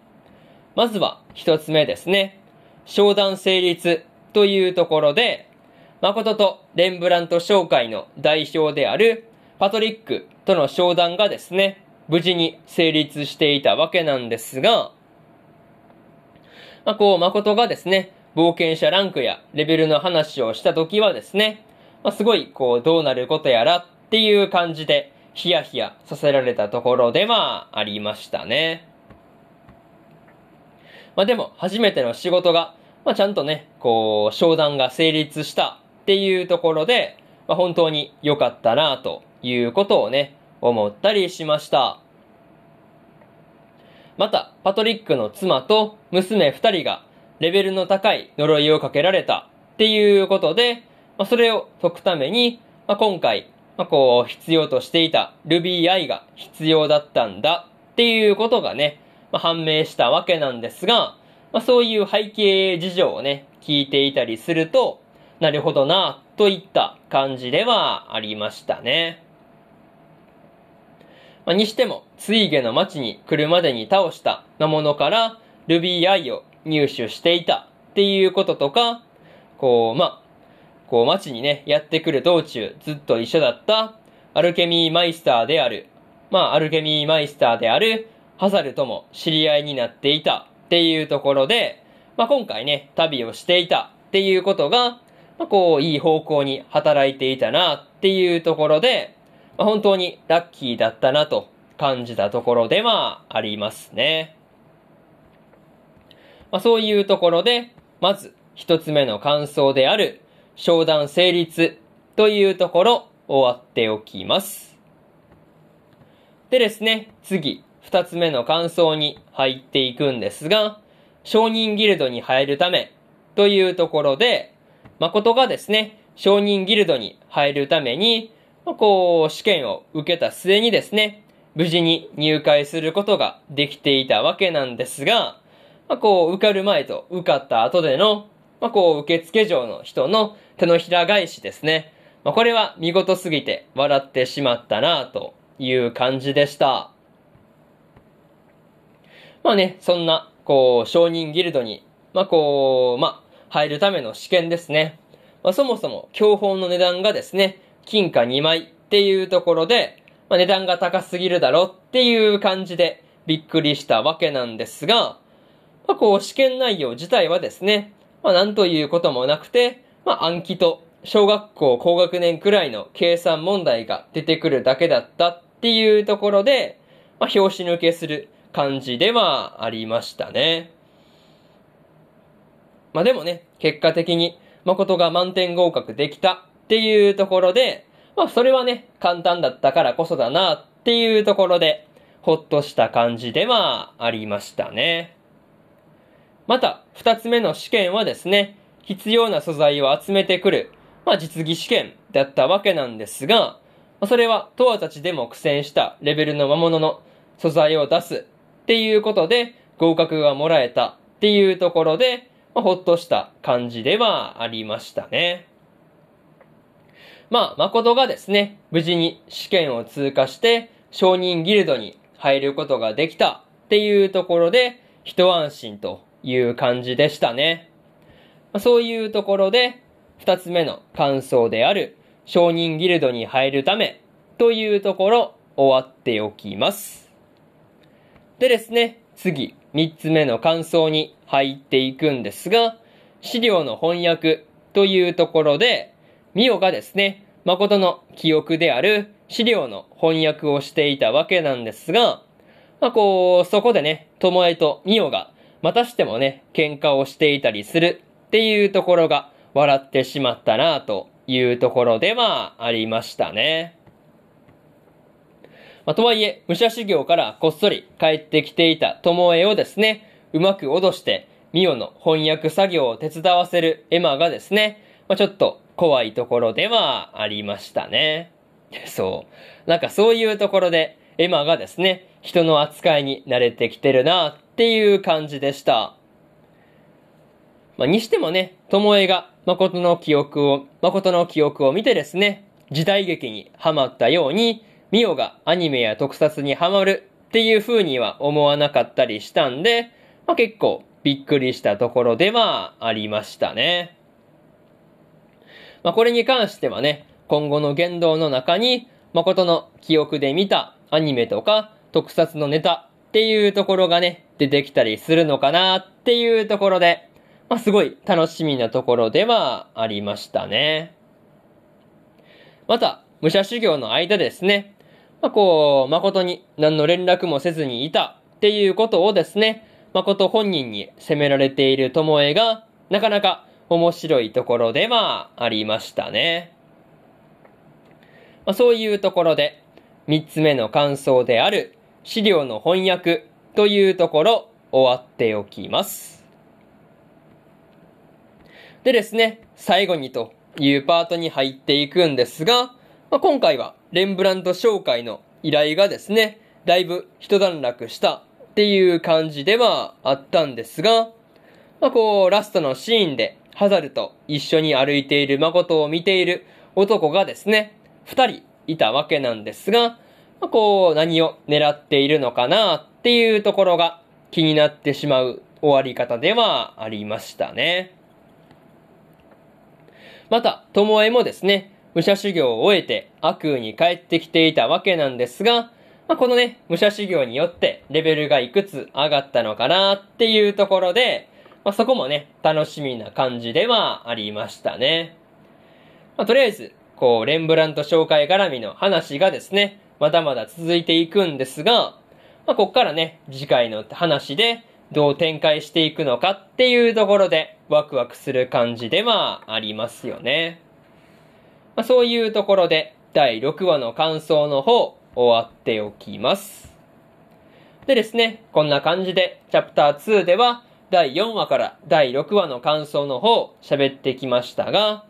まずは一つ目ですね。商談成立というところで、誠とレンブラント商会の代表であるパトリックとの商談がですね、無事に成立していたわけなんですが、まあ、こう、誠がですね、冒険者ランクやレベルの話をした時はですね、まあ、すごい、こう、どうなることやらっていう感じで、ヒヤヒヤさせられたところではありましたね。まあでも、初めての仕事が、まあちゃんとね、こう、商談が成立したっていうところで、まあ本当に良かったなということをね、思ったりしました。また、パトリックの妻と娘二人がレベルの高い呪いをかけられたっていうことで、まあ、それを解くために、まあ、今回、まあ、こう、必要としていた RubyI が必要だったんだっていうことがね、まあ、判明したわけなんですが、まあ、そういう背景事情をね、聞いていたりすると、なるほどな、といった感じではありましたね。まあ、にしても、水下の町に来るまでに倒した魔物から RubyI を入手していたっていうこととか、こう、まあ、こう町にね、やってくる道中ずっと一緒だったアルケミーマイスターである、まあ、アルケミーマイスターであるハザルとも知り合いになっていたっていうところで、まあ、今回ね、旅をしていたっていうことが、まあ、こう、いい方向に働いていたなっていうところで、まあ、本当にラッキーだったなと感じたところではありますね。まあ、そういうところで、まず一つ目の感想である、商談成立というところ終わっておきます。でですね、次、二つ目の感想に入っていくんですが、商人ギルドに入るためというところで、誠がですね、商人ギルドに入るために、ま、こう、試験を受けた末にですね、無事に入会することができていたわけなんですが、まあ、こう、受かる前と受かった後での、まあ、こう、受付嬢の人の手のひら返しですね。まあ、これは見事すぎて笑ってしまったなという感じでした。まあね、そんな、こう、承認ギルドに、まあこう、まあ、入るための試験ですね。まあそもそも、教本の値段がですね、金貨2枚っていうところで、まあ値段が高すぎるだろっていう感じでびっくりしたわけなんですが、まあこう、試験内容自体はですね、まあなんということもなくて、まあ暗記と小学校高学年くらいの計算問題が出てくるだけだったっていうところで、まあ表紙抜けする感じではありましたね。まあでもね、結果的に誠が満点合格できたっていうところで、まあそれはね、簡単だったからこそだなっていうところで、ほっとした感じではありましたね。また、二つ目の試験はですね、必要な素材を集めてくる、まあ実技試験だったわけなんですが、それは、トアたちでも苦戦したレベルの魔物の素材を出すっていうことで合格がもらえたっていうところで、まあ、ほっとした感じではありましたね。まあ、誠がですね、無事に試験を通過して、承認ギルドに入ることができたっていうところで、一安心という感じでしたね。そういうところで、二つ目の感想である、承認ギルドに入るためというところ、終わっておきます。でですね、次、三つ目の感想に入っていくんですが、資料の翻訳というところで、ミオがですね、誠の記憶である資料の翻訳をしていたわけなんですが、まあこう、そこでね、ともえとミオが、またしてもね、喧嘩をしていたりするっていうところが笑ってしまったなというところではありましたね。まあ、とはいえ、武者修行からこっそり帰ってきていた巴をですね、うまく脅して、ミオの翻訳作業を手伝わせるエマがですね、まあ、ちょっと怖いところではありましたね。そう。なんかそういうところで、エマがですね、人の扱いに慣れてきてるなっていう感じでした。まあ、にしてもね、巴が誠の記憶を、誠の記憶を見てですね、時代劇にハマったように、ミオがアニメや特撮にハマるっていう風には思わなかったりしたんで、まあ、結構びっくりしたところではありましたね。まあ、これに関してはね、今後の言動の中に、誠の記憶で見たアニメとか特撮のネタっていうところがね、出てきたりするのかなっていうところで、まあ、すごい楽しみなところではありましたね。また、武者修行の間ですね、まあ、こう、誠に何の連絡もせずにいたっていうことをですね、誠本人に責められている巴が、なかなか面白いところではありましたね。まあ、そういうところで、三つ目の感想である資料の翻訳というところ終わっておきます。でですね、最後にというパートに入っていくんですが、まあ、今回はレンブラント紹介の依頼がですね、だいぶ一段落したっていう感じではあったんですが、まあ、こう、ラストのシーンでハザルと一緒に歩いている誠を見ている男がですね、二人いたわけなんですが、まあ、こう、何を狙っているのかなっていうところが気になってしまう終わり方ではありましたね。また、ともえもですね、武者修行を終えて悪空に帰ってきていたわけなんですが、まあ、このね、武者修行によってレベルがいくつ上がったのかなっていうところで、まあ、そこもね、楽しみな感じではありましたね。まあ、とりあえず、こう、レンブラント紹介絡みの話がですね、まだまだ続いていくんですが、まあ、こっからね、次回の話でどう展開していくのかっていうところでワクワクする感じではありますよね。まあ、そういうところで第6話の感想の方終わっておきます。でですね、こんな感じで、チャプター2では、第4話から第6話の感想の方、喋ってきましたが、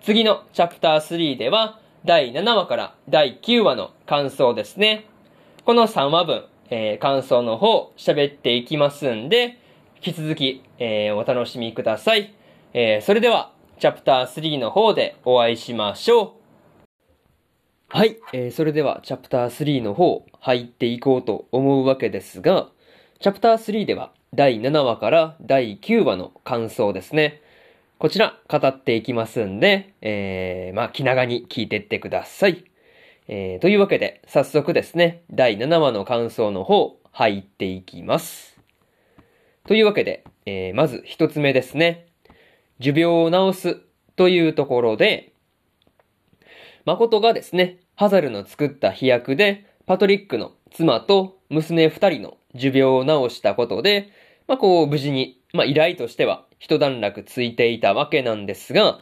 次のチャプター3では、第7話から第9話の感想ですね。この3話分、えー、感想の方、喋っていきますんで、引き続き、えー、お楽しみください。えー、それでは、チャプター3の方でお会いしましょう。はい、えー、それでは、チャプター3の方、入っていこうと思うわけですが、チャプター3では、第7話から第9話の感想ですね。こちら、語っていきますんで、えー、まあ、気長に聞いてってください。えー、というわけで、早速ですね、第7話の感想の方、入っていきます。というわけで、えー、まず一つ目ですね。寿命を治すというところで、誠がですね、ハザルの作った飛躍で、パトリックの妻と娘二人の寿命を治したことで、まあ、こう、無事に、まあ、依頼としては一段落ついていたわけなんですが、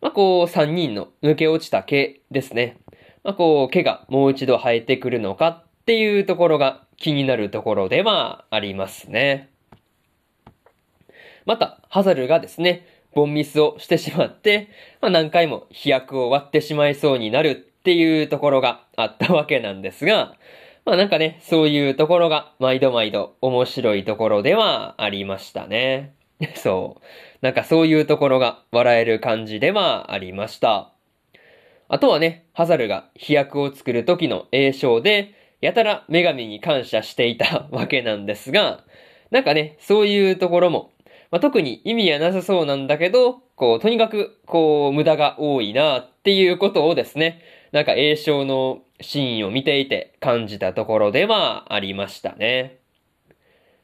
まあ、こう、三人の抜け落ちた毛ですね。まあ、こう、毛がもう一度生えてくるのかっていうところが気になるところではありますね。また、ハザルがですね、ボンミスをしてしまって、まあ、何回も飛躍を割ってしまいそうになるっていうところがあったわけなんですが、まあなんかね、そういうところが毎度毎度面白いところではありましたね。そう。なんかそういうところが笑える感じではありました。あとはね、ハザルが飛躍を作る時の栄唱で、やたら女神に感謝していた わけなんですが、なんかね、そういうところもまあ、特に意味はなさそうなんだけど、こう、とにかく、こう、無駄が多いなっていうことをですね、なんか栄唱のシーンを見ていて感じたところではありましたね。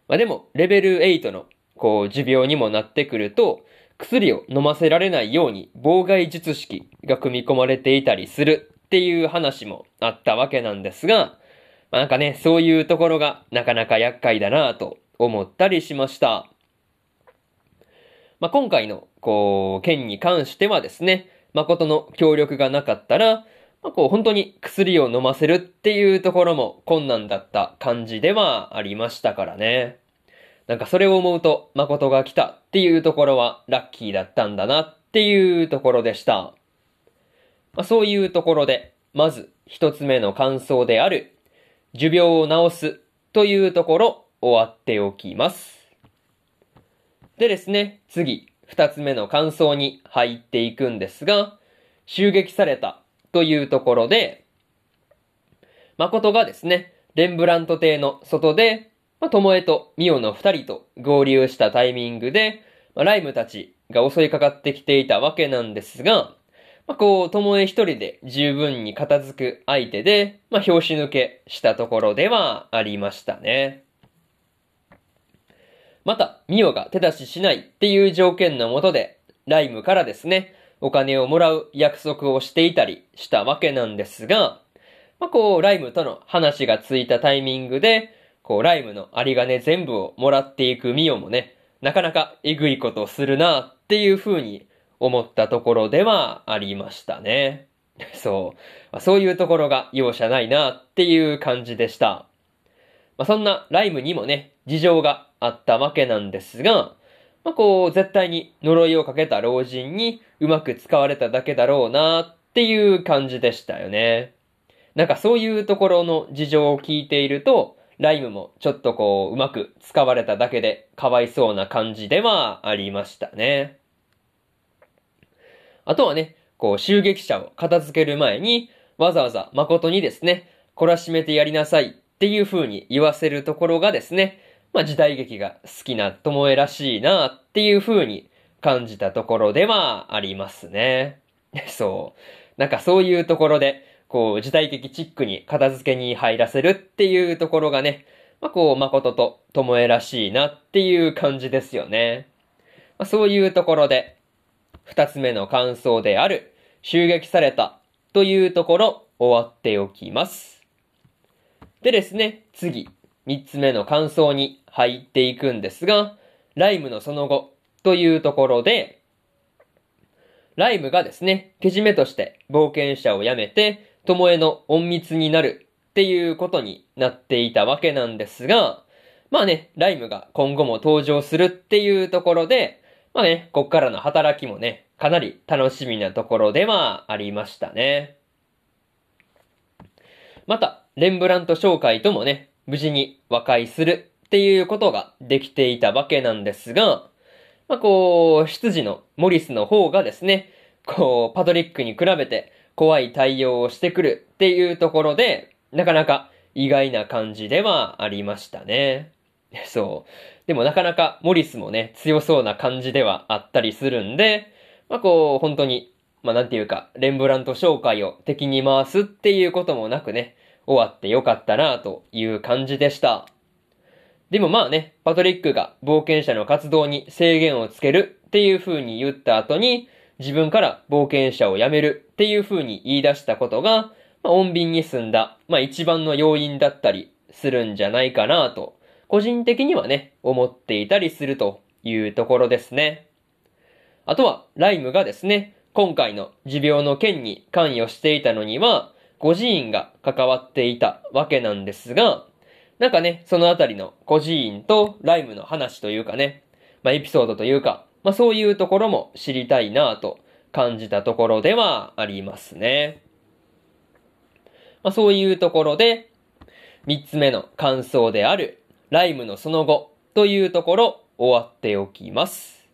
まあ、でも、レベル8の、こう、持病にもなってくると、薬を飲ませられないように妨害術式が組み込まれていたりするっていう話もあったわけなんですが、まあ、なんかね、そういうところがなかなか厄介だなと思ったりしました。まあ、今回の、こう、件に関してはですね、誠の協力がなかったら、まあ、こう、本当に薬を飲ませるっていうところも困難だった感じではありましたからね。なんかそれを思うと、誠が来たっていうところはラッキーだったんだなっていうところでした。まあ、そういうところで、まず一つ目の感想である、寿命を治すというところ終わっておきます。でですね、次、二つ目の感想に入っていくんですが、襲撃されたというところで、誠がですね、レンブラント邸の外で、まあ、友江とミオの二人と合流したタイミングで、まあ、ライムたちが襲いかかってきていたわけなんですが、まあ、こう、友江一人で十分に片付く相手で、まあ、拍子抜けしたところではありましたね。また、ミオが手出ししないっていう条件のもとで、ライムからですね、お金をもらう約束をしていたりしたわけなんですが、まあ、こう、ライムとの話がついたタイミングで、こう、ライムの有り金全部をもらっていくミオもね、なかなかえぐいことするなっていう風に思ったところではありましたね。そう。ま、そういうところが容赦ないなっていう感じでした。まあ、そんなライムにもね、事情があったわけなんですが、まあ、こう、絶対に呪いをかけた老人にうまく使われただけだろうなっていう感じでしたよね。なんかそういうところの事情を聞いていると、ライムもちょっとこう、うまく使われただけでかわいそうな感じではありましたね。あとはね、こう、襲撃者を片付ける前に、わざわざ誠にですね、懲らしめてやりなさいっていう風に言わせるところがですね、まあ時代劇が好きな友えらしいなっていう風に感じたところではありますね。そう。なんかそういうところで、こう時代劇チックに片付けに入らせるっていうところがね、まあこう誠と友えらしいなっていう感じですよね。まあ、そういうところで、二つ目の感想である、襲撃されたというところ終わっておきます。でですね、次、三つ目の感想に入っていくんですが、ライムのその後というところで、ライムがですね、けじめとして冒険者を辞めて、巴の隠密になるっていうことになっていたわけなんですが、まあね、ライムが今後も登場するっていうところで、まあね、こっからの働きもね、かなり楽しみなところではありましたね。また、レンブラント商会ともね、無事に和解するっていうことができていたわけなんですが、まあこう、執事のモリスの方がですね、こう、パトリックに比べて怖い対応をしてくるっていうところで、なかなか意外な感じではありましたね。そう。でもなかなかモリスもね、強そうな感じではあったりするんで、まあこう、本当に、まあなんていうか、レンブラント紹介を敵に回すっていうこともなくね、終わってよかったなという感じでした。でもまあね、パトリックが冒険者の活動に制限をつけるっていう風に言った後に、自分から冒険者を辞めるっていう風に言い出したことが、まあ、穏便に済んだ、まあ一番の要因だったりするんじゃないかなと、個人的にはね、思っていたりするというところですね。あとは、ライムがですね、今回の持病の件に関与していたのには、孤児院が関わっていたわけなんですが、なんかね、そのあたりの孤児院とライムの話というかね、まあエピソードというか、まあそういうところも知りたいなと感じたところではありますね。まあそういうところで、三つ目の感想である、ライムのその後というところ終わっておきます。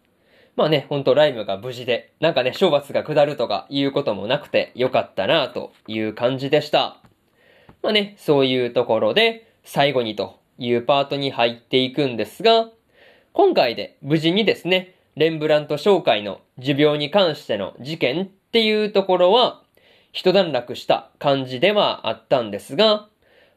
まあね、ほんとライムが無事で、なんかね、処罰が下るとかいうこともなくてよかったなという感じでした。まあね、そういうところで、最後にというパートに入っていくんですが、今回で無事にですね、レンブラント紹介の持病に関しての事件っていうところは、一段落した感じではあったんですが、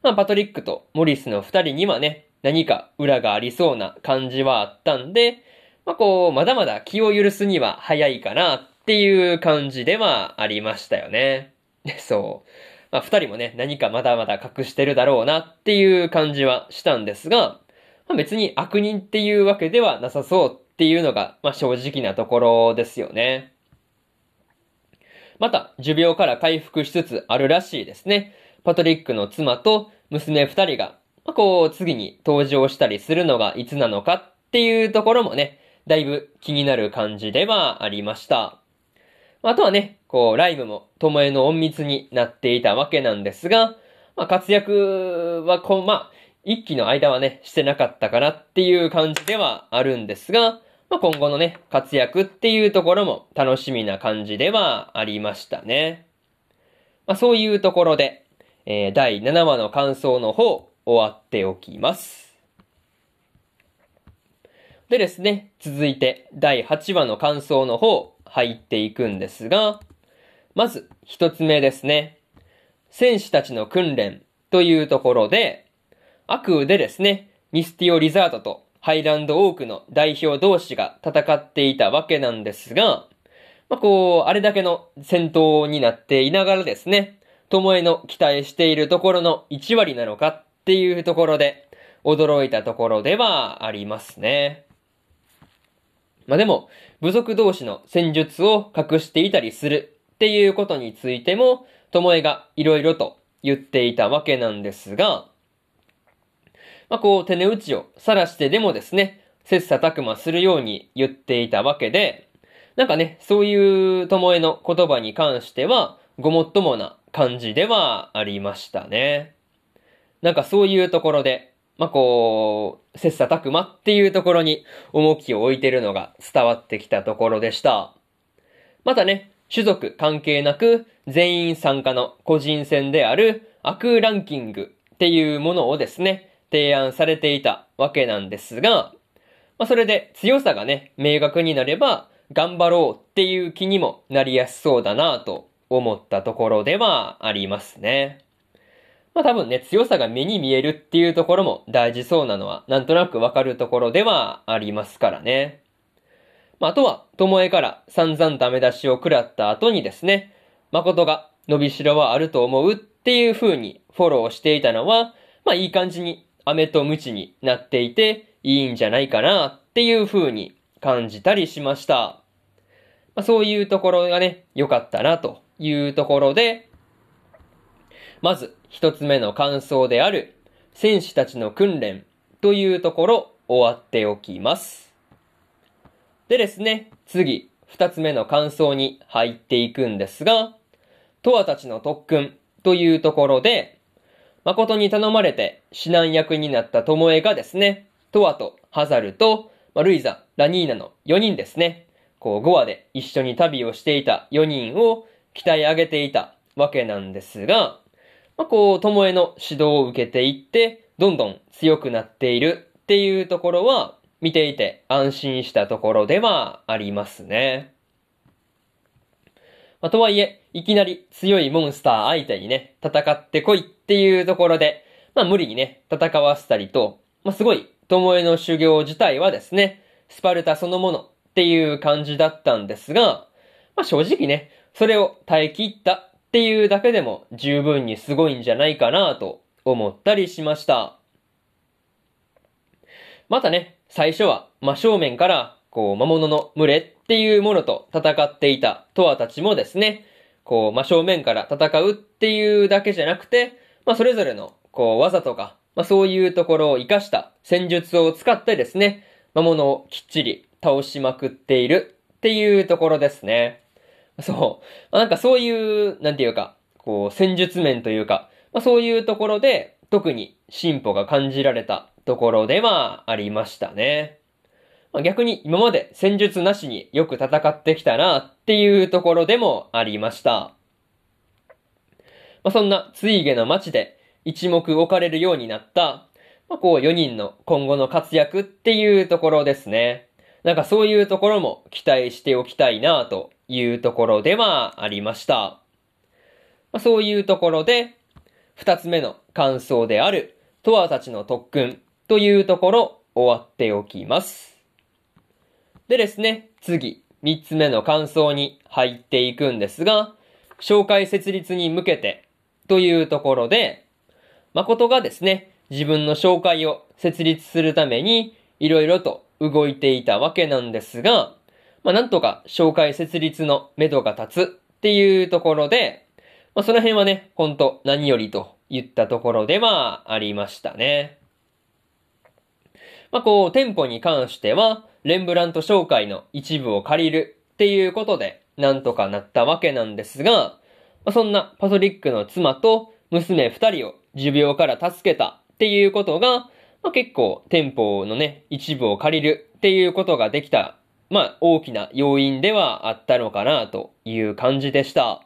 まあ、パトリックとモリスの二人にはね、何か裏がありそうな感じはあったんで、まあ、こう、まだまだ気を許すには早いかなっていう感じではありましたよね。そう。まあ、二人もね、何かまだまだ隠してるだろうなっていう感じはしたんですが、まあ、別に悪人っていうわけではなさそうっていうのが、まあ、正直なところですよね。また、寿病から回復しつつあるらしいですね。パトリックの妻と娘二人が、まあ、こう、次に登場したりするのがいつなのかっていうところもね、だいぶ気になる感じではありました。あとはね、こう、ライムも巴の隠密になっていたわけなんですが、まあ、活躍は、こう、まあ、一期の間はね、してなかったかなっていう感じではあるんですが、まあ、今後のね、活躍っていうところも楽しみな感じではありましたね。まあ、そういうところで、えー、第7話の感想の方、終わっておきます。でですね、続いて第8話の感想の方、入っていくんですが、まず一つ目ですね。戦士たちの訓練というところで、悪でですね、ミスティオ・リザートとハイランド・オークの代表同士が戦っていたわけなんですが、まあ、こう、あれだけの戦闘になっていながらですね、巴の期待しているところの1割なのかっていうところで、驚いたところではありますね。まあでも、部族同士の戦術を隠していたりするっていうことについても、ともえが色々と言っていたわけなんですが、まあこう手値打ちを晒してでもですね、切磋琢磨するように言っていたわけで、なんかね、そういうともえの言葉に関しては、ごもっともな感じではありましたね。なんかそういうところで、まあ、こう、切磋琢磨っていうところに重きを置いてるのが伝わってきたところでした。またね、種族関係なく全員参加の個人戦である悪ランキングっていうものをですね、提案されていたわけなんですが、まあ、それで強さがね、明確になれば頑張ろうっていう気にもなりやすそうだなと思ったところではありますね。まあ多分ね、強さが目に見えるっていうところも大事そうなのは、なんとなくわかるところではありますからね。まああとは、ともえから散々ダメ出しを食らった後にですね、誠が伸びしろはあると思うっていう風にフォローしていたのは、まあいい感じに飴とムチになっていていいんじゃないかなっていう風に感じたりしました。まあそういうところがね、良かったなというところで、まず一つ目の感想である、戦士たちの訓練というところ終わっておきます。でですね、次、二つ目の感想に入っていくんですが、トアたちの特訓というところで、誠に頼まれて指南役になった巴がですね、トアとハザルと、まあ、ルイザ、ラニーナの4人ですね、こう5話で一緒に旅をしていた4人を鍛え上げていたわけなんですが、まあ、こう、巴の指導を受けていって、どんどん強くなっているっていうところは、見ていて安心したところではありますね。まあ、とはいえ、いきなり強いモンスター相手にね、戦ってこいっっていうところで、まあ無理にね、戦わせたりと、まあすごい、巴の修行自体はですね、スパルタそのものっていう感じだったんですが、まあ正直ね、それを耐え切ったっていうだけでも十分にすごいんじゃないかなと思ったりしました。またね、最初は真正面からこう、魔物の群れっていうものと戦っていたトアたちもですね、こう、真正面から戦うっていうだけじゃなくて、まあ、それぞれの、こう、技とか、まあ、そういうところを活かした戦術を使ってですね、魔物をきっちり倒しまくっているっていうところですね。そう。あ、なんかそういう、なんていうか、こう、戦術面というか、まあ、そういうところで、特に進歩が感じられたところではありましたね。ま逆に今まで戦術なしによく戦ってきたなっていうところでもありました。まあ、そんなツイゲの街で一目置かれるようになった、まあ、こう4人の今後の活躍っていうところですね。なんかそういうところも期待しておきたいなというところではありました。まあ、そういうところで、二つ目の感想である、トアたちの特訓というところ終わっておきます。でですね、次、三つ目の感想に入っていくんですが、紹介設立に向けてというところで、誠がですね、自分の紹介を設立するために、いろいろと動いていたわけなんですが、まあ、なんとか紹介設立の目処が立つっていうところで、まあ、その辺はね、ほんと何よりと言ったところではありましたね。まあ、こう、店舗に関しては、レンブラント紹介の一部を借りるっていうことで、なんとかなったわけなんですが、そんなパトリックの妻と娘二人を持病から助けたっていうことが、まあ、結構店舗のね、一部を借りるっていうことができた、まあ大きな要因ではあったのかなという感じでした。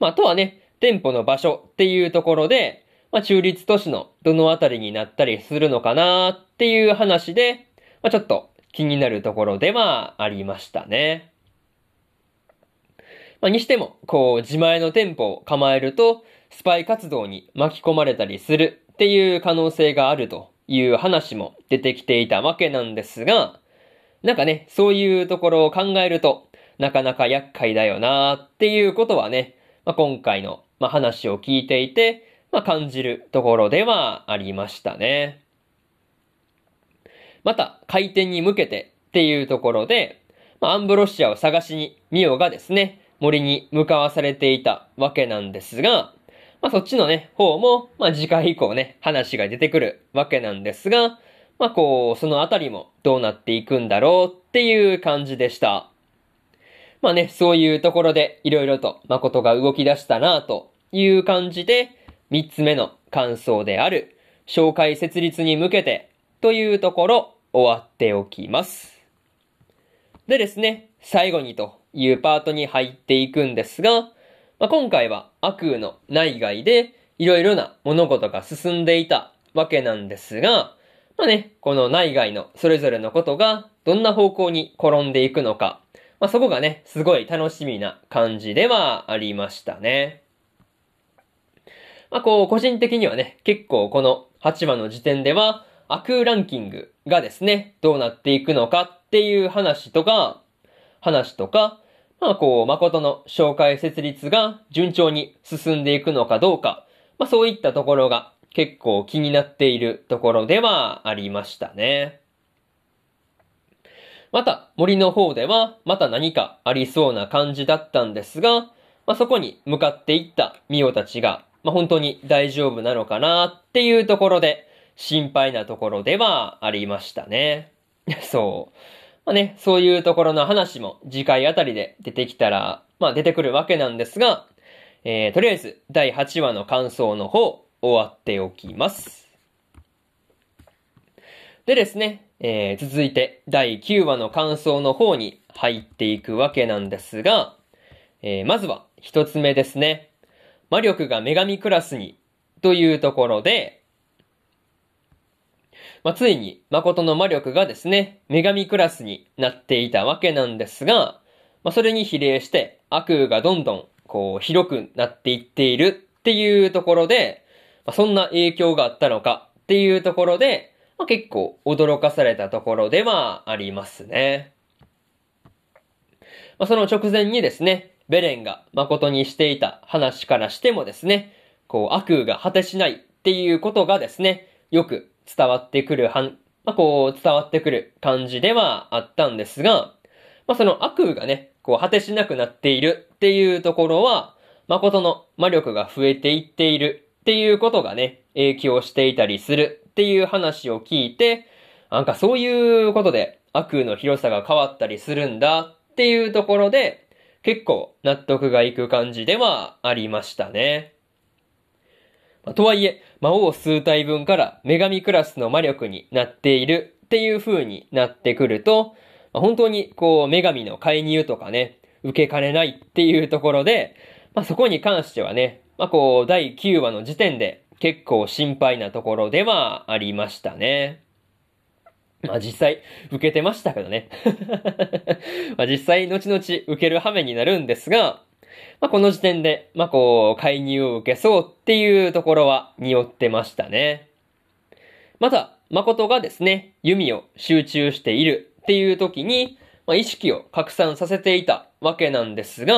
まあとはね、店舗の場所っていうところで、まあ、中立都市のどのあたりになったりするのかなっていう話で、まあ、ちょっと気になるところではありましたね。まあ、にしても、こう、自前の店舗を構えると、スパイ活動に巻き込まれたりするっていう可能性があるという話も出てきていたわけなんですが、なんかね、そういうところを考えると、なかなか厄介だよなっていうことはね、まあ、今回の、ま話を聞いていて、まあ、感じるところではありましたね。また、開店に向けてっていうところで、ま、アンブロシアを探しにミオがですね、森に向かわされていたわけなんですが、まあ、そっちのね、方も、まあ、次回以降ね、話が出てくるわけなんですが、まあ、こう、そのあたりもどうなっていくんだろうっていう感じでした。まあね、そういうところで色々と誠が動き出したなという感じで、三つ目の感想である、紹介設立に向けてというところ終わっておきます。でですね、最後にというパートに入っていくんですが、まあ、今回は悪空の内外でいろいろな物事が進んでいたわけなんですが、まあね、この内外のそれぞれのことがどんな方向に転んでいくのか、まあ、そこがね、すごい楽しみな感じではありましたね。まあ、こう、個人的にはね、結構この8話の時点では、悪ランキングがですね、どうなっていくのかっていう話とか、話とか、まあこう、誠の紹介設立が順調に進んでいくのかどうか、まあそういったところが結構気になっているところではありましたね。また、森の方では、また何かありそうな感じだったんですが、まあ、そこに向かっていったミオたちがまあ、本当に大丈夫なのかなっていうところで、心配なところではありましたね。そう。まあね、そういうところの話も次回あたりで出てきたら、まあ出てくるわけなんですが、えー、とりあえず第8話の感想の方、終わっておきます。でですね、えー、続いて第9話の感想の方に入っていくわけなんですが、えー、まずは一つ目ですね。魔力が女神クラスにというところで、まあ、ついに誠の魔力がですね、女神クラスになっていたわけなんですが、まあ、それに比例して悪がどんどんこう広くなっていっているっていうところで、まあ、そんな影響があったのかっていうところで、まあ、結構驚かされたところではありますね。まあ、その直前にですね、ベレンが誠にしていた話からしてもですね、こう悪が果てしないっていうことがですね、よく伝わってくるはん、まあ、こう、伝わってくる感じではあったんですが、まあ、その悪がね、こう、果てしなくなっているっていうところは、誠の魔力が増えていっているっていうことがね、影響していたりするっていう話を聞いて、なんかそういうことで悪の広さが変わったりするんだっていうところで、結構納得がいく感じではありましたね。とはいえ、魔王数体分から女神クラスの魔力になっているっていう風になってくると、本当にこう女神の介入とかね、受けかねないっていうところで、まあ、そこに関してはね、まあ、こう第9話の時点で結構心配なところではありましたね。まあ実際受けてましたけどね。まあ実際後々受ける羽目になるんですが、まあ、この時点で、まあ、こう、介入を受けそうっていうところは匂ってましたね。また、誠がですね、弓を集中しているっていう時に、まあ、意識を拡散させていたわけなんですが、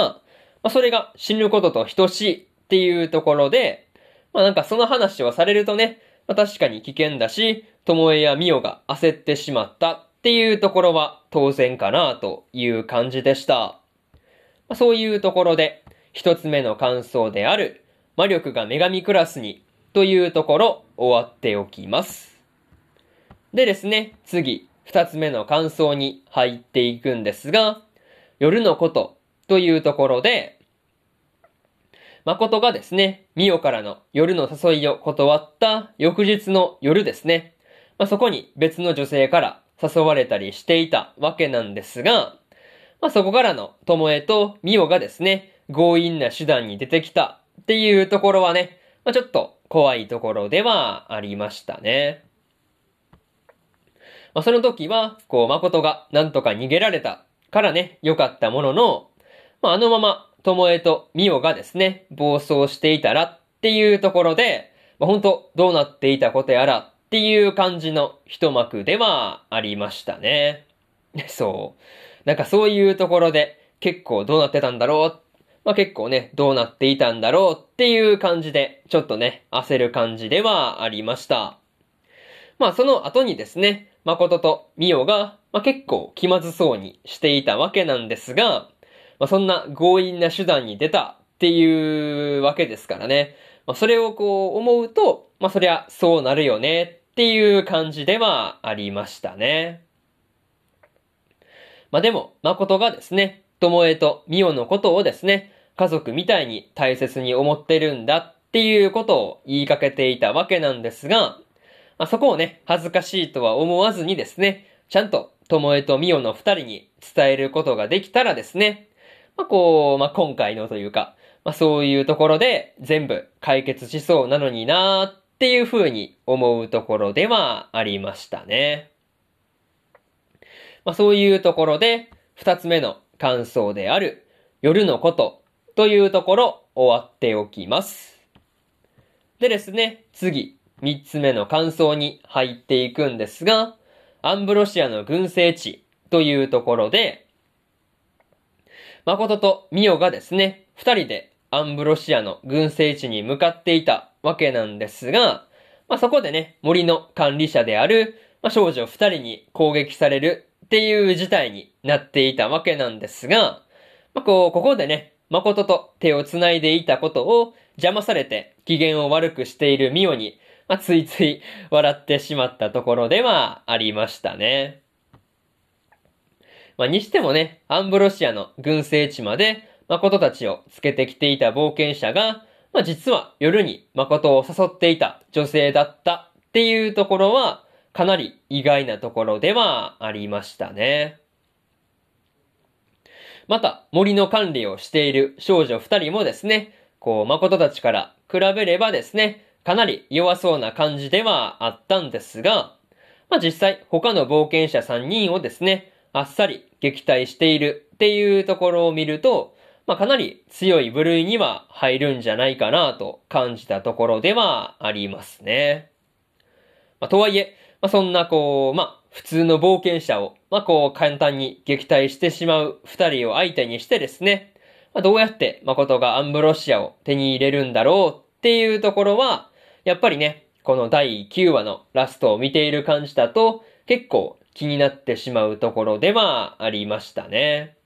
まあ、それが死ぬことと等しいっていうところで、まあ、なんかその話をされるとね、まあ、確かに危険だし、巴や美代が焦ってしまったっていうところは当然かなという感じでした。ま、そういうところで、一つ目の感想である、魔力が女神クラスに、というところ、終わっておきます。でですね、次、二つ目の感想に入っていくんですが、夜のこと、というところで、誠がですね、ミオからの夜の誘いを断った翌日の夜ですね。まあ、そこに別の女性から誘われたりしていたわけなんですが、まあ、そこからの巴とミオがですね、強引な手段に出てきたっていうところはね、まあ、ちょっと怖いところではありましたね。まあ、その時は、こう、誠がなんとか逃げられたからね、良かったものの、まあ、あのまま、巴とミオがですね、暴走していたらっていうところで、まあ、本当どうなっていたことやらっていう感じの一幕ではありましたね。そう。なんかそういうところで結構どうなってたんだろうまあ、結構ね、どうなっていたんだろうっていう感じで、ちょっとね、焦る感じではありました。まあ、その後にですね、誠とミオが、まあ、結構気まずそうにしていたわけなんですが、まあ、そんな強引な手段に出たっていうわけですからね。まあ、それをこう思うと、まあ、そりゃそうなるよねっていう感じではありましたね。まあでも、誠がですね、巴とミオのことをですね、家族みたいに大切に思ってるんだっていうことを言いかけていたわけなんですが、まあ、そこをね、恥ずかしいとは思わずにですね、ちゃんと巴とミオの二人に伝えることができたらですね、まあ、こう、まあ、今回のというか、まあ、そういうところで全部解決しそうなのになーっていう風に思うところではありましたね。まあ、そういうところで、二つ目の感想である夜のことというところ終わっておきます。でですね、次、三つ目の感想に入っていくんですが、アンブロシアの群生地というところで、誠とミオがですね、二人でアンブロシアの群生地に向かっていたわけなんですが、まあ、そこでね、森の管理者である、まあ、少女二人に攻撃されるっていう事態になっていたわけなんですが、まあ、こう、ここでね、誠と手を繋いでいたことを邪魔されて機嫌を悪くしているミオに、まあ、ついつい笑ってしまったところではありましたね。まあ、にしてもね、アンブロシアの群生地まで誠たちをつけてきていた冒険者が、まあ、実は夜に誠を誘っていた女性だったっていうところは、かなり意外なところではありましたね。また、森の管理をしている少女二人もですね、こう、誠たちから比べればですね、かなり弱そうな感じではあったんですが、まあ実際他の冒険者3人をですね、あっさり撃退しているっていうところを見ると、まあかなり強い部類には入るんじゃないかなと感じたところではありますね。まあとはいえ、まあ、そんなこう、まあ、普通の冒険者を、まあ、こう、簡単に撃退してしまう二人を相手にしてですね、まあ、どうやって誠がアンブロシアを手に入れるんだろうっていうところは、やっぱりね、この第9話のラストを見ている感じだと、結構気になってしまうところではありましたね。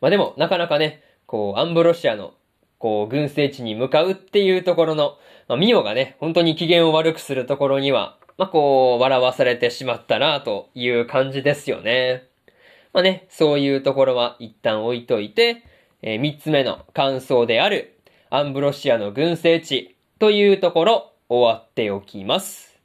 まあでも、なかなかね、こう、アンブロシアの、こう、群生地に向かうっていうところの、まあ、ミオがね、本当に機嫌を悪くするところには、まあ、こう、笑わされてしまったな、という感じですよね。まあね、そういうところは一旦置いといて、えー、三つ目の感想である、アンブロシアの群生地というところ、終わっておきます。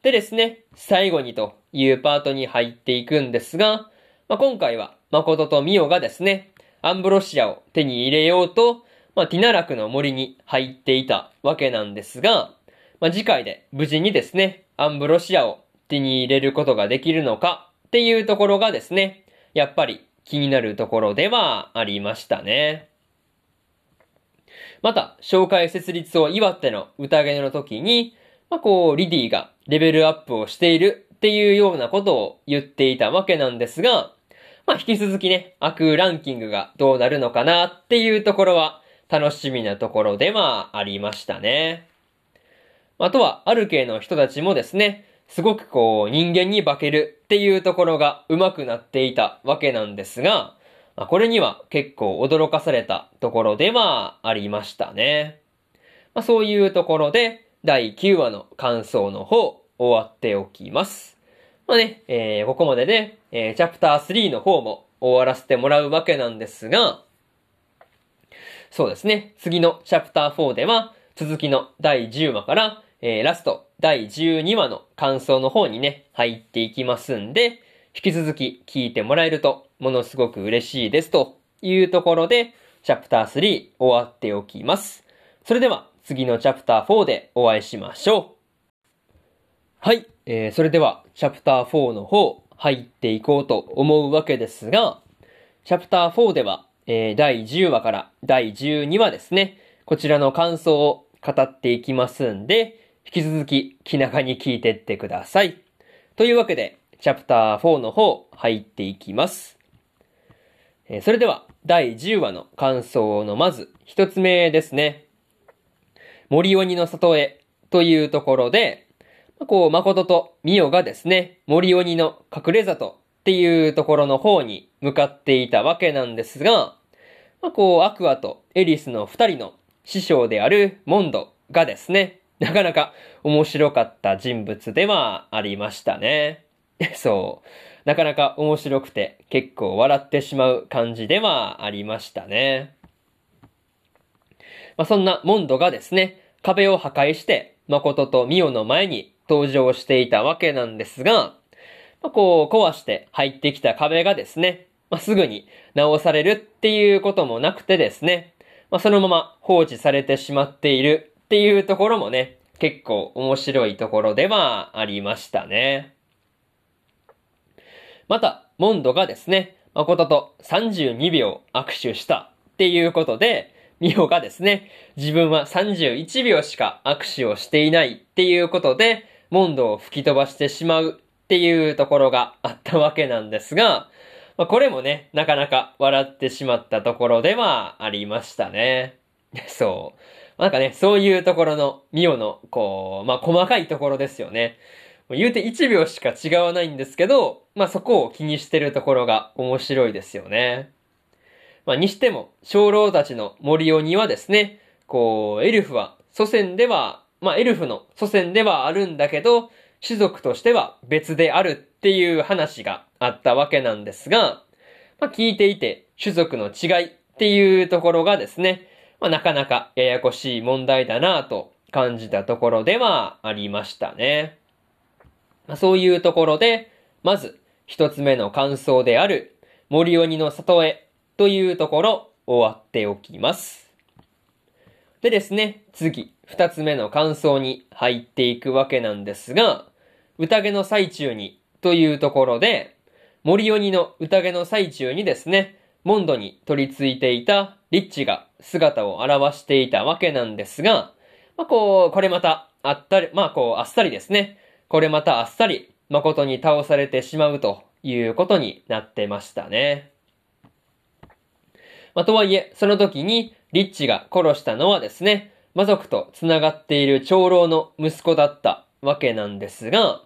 でですね、最後にというパートに入っていくんですが、まあ、今回は誠とミオがですね、アンブロシアを手に入れようと、まあ、ティナラクの森に入っていたわけなんですが、まあ、次回で無事にですね、アンブロシアを手に入れることができるのかっていうところがですね、やっぱり気になるところではありましたね。また、紹介設立を祝っての宴の時に、まあ、こう、リディがレベルアップをしているっていうようなことを言っていたわけなんですが、まあ、引き続きね、悪ランキングがどうなるのかなっていうところは、楽しみなところではありましたね。あとは、ある系の人たちもですね、すごくこう、人間に化けるっていうところが上手くなっていたわけなんですが、これには結構驚かされたところではありましたね。まあ、そういうところで、第9話の感想の方、終わっておきます。まあね、えー、ここまでで、えー、チャプター3の方も終わらせてもらうわけなんですが、そうですね。次のチャプター4では、続きの第10話から、えー、ラスト第12話の感想の方にね、入っていきますんで、引き続き聞いてもらえると、ものすごく嬉しいですというところで、チャプター3終わっておきます。それでは、次のチャプター4でお会いしましょう。はい。えー、それでは、チャプター4の方、入っていこうと思うわけですが、チャプター4では、えー、第10話から第12話ですね。こちらの感想を語っていきますんで、引き続き気長に聞いてってください。というわけで、チャプター4の方入っていきます。えー、それでは、第10話の感想のまず一つ目ですね。森鬼の里へというところで、こう、誠とミオがですね、森鬼の隠れ里っていうところの方に向かっていたわけなんですが、まあ、こう、アクアとエリスの二人の師匠であるモンドがですね、なかなか面白かった人物ではありましたね。そう。なかなか面白くて結構笑ってしまう感じではありましたね。まあ、そんなモンドがですね、壁を破壊して、誠とミオの前に登場していたわけなんですが、まあ、こう、壊して入ってきた壁がですね、まあ、すぐに直されるっていうこともなくてですね、まあ、そのまま放置されてしまっているっていうところもね、結構面白いところではありましたね。また、モンドがですね、誠と32秒握手したっていうことで、ミオがですね、自分は31秒しか握手をしていないっていうことで、モンドを吹き飛ばしてしまうっていうところがあったわけなんですが、まあ、これもね、なかなか笑ってしまったところではありましたね。そう。なんかね、そういうところの、ミオの、こう、まあ、細かいところですよね。言うて1秒しか違わないんですけど、まあ、そこを気にしてるところが面白いですよね。まあ、にしても、長老たちの森鬼はですね、こう、エルフは祖先では、まあ、エルフの祖先ではあるんだけど、種族としては別であるっていう話があったわけなんですが、まあ、聞いていて種族の違いっていうところがですね、まあ、なかなかややこしい問題だなぁと感じたところではありましたね。まあ、そういうところで、まず一つ目の感想である森鬼の里へというところ終わっておきます。でですね、次、二つ目の感想に入っていくわけなんですが、宴の最中にというところで、森鬼の宴の最中にですね、モンドに取り付いていたリッチが姿を現していたわけなんですが、まあ、こう、これまた、あったり、まあ、こう、あっさりですね。これまたあっさり、誠に倒されてしまうということになってましたね。まあ、とはいえ、その時に、リッチが殺したのはですね、魔族と繋がっている長老の息子だったわけなんですが、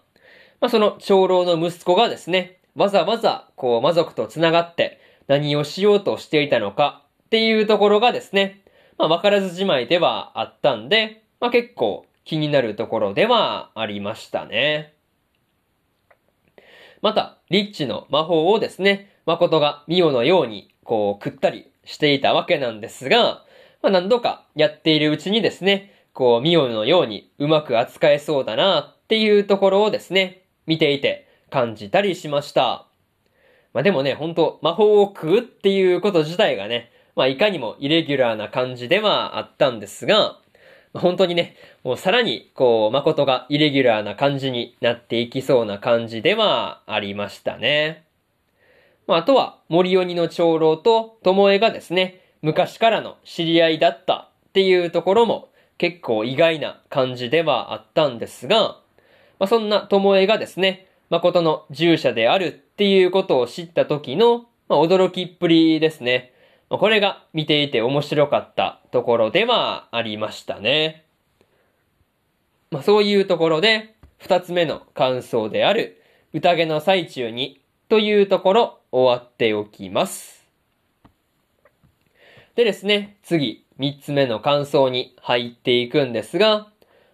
まあ、その長老の息子がですね、わざわざ、こう、魔族と繋がって何をしようとしていたのかっていうところがですね、まあ、わからずじまいではあったんで、まあ、結構気になるところではありましたね。また、リッチの魔法をですね、誠がミオのように、こう、食ったりしていたわけなんですが、まあ、何度かやっているうちにですね、こう、ミオのようにうまく扱えそうだなっていうところをですね、見ていて感じたりしました。まあ、でもね、ほんと魔法を食うっていうこと自体がね、まあ、いかにもイレギュラーな感じではあったんですが、本当にね、もうさらに、こう、誠がイレギュラーな感じになっていきそうな感じではありましたね。まあ、あとは、森鬼の長老と巴がですね、昔からの知り合いだったっていうところも結構意外な感じではあったんですが、まあ、そんな巴がですね、誠の従者であるっていうことを知った時の、まあ、驚きっぷりですね。まあ、これが見ていて面白かったところではありましたね。まあ、そういうところで、二つ目の感想である、宴の最中にというところ終わっておきます。でですね、次、三つ目の感想に入っていくんですが、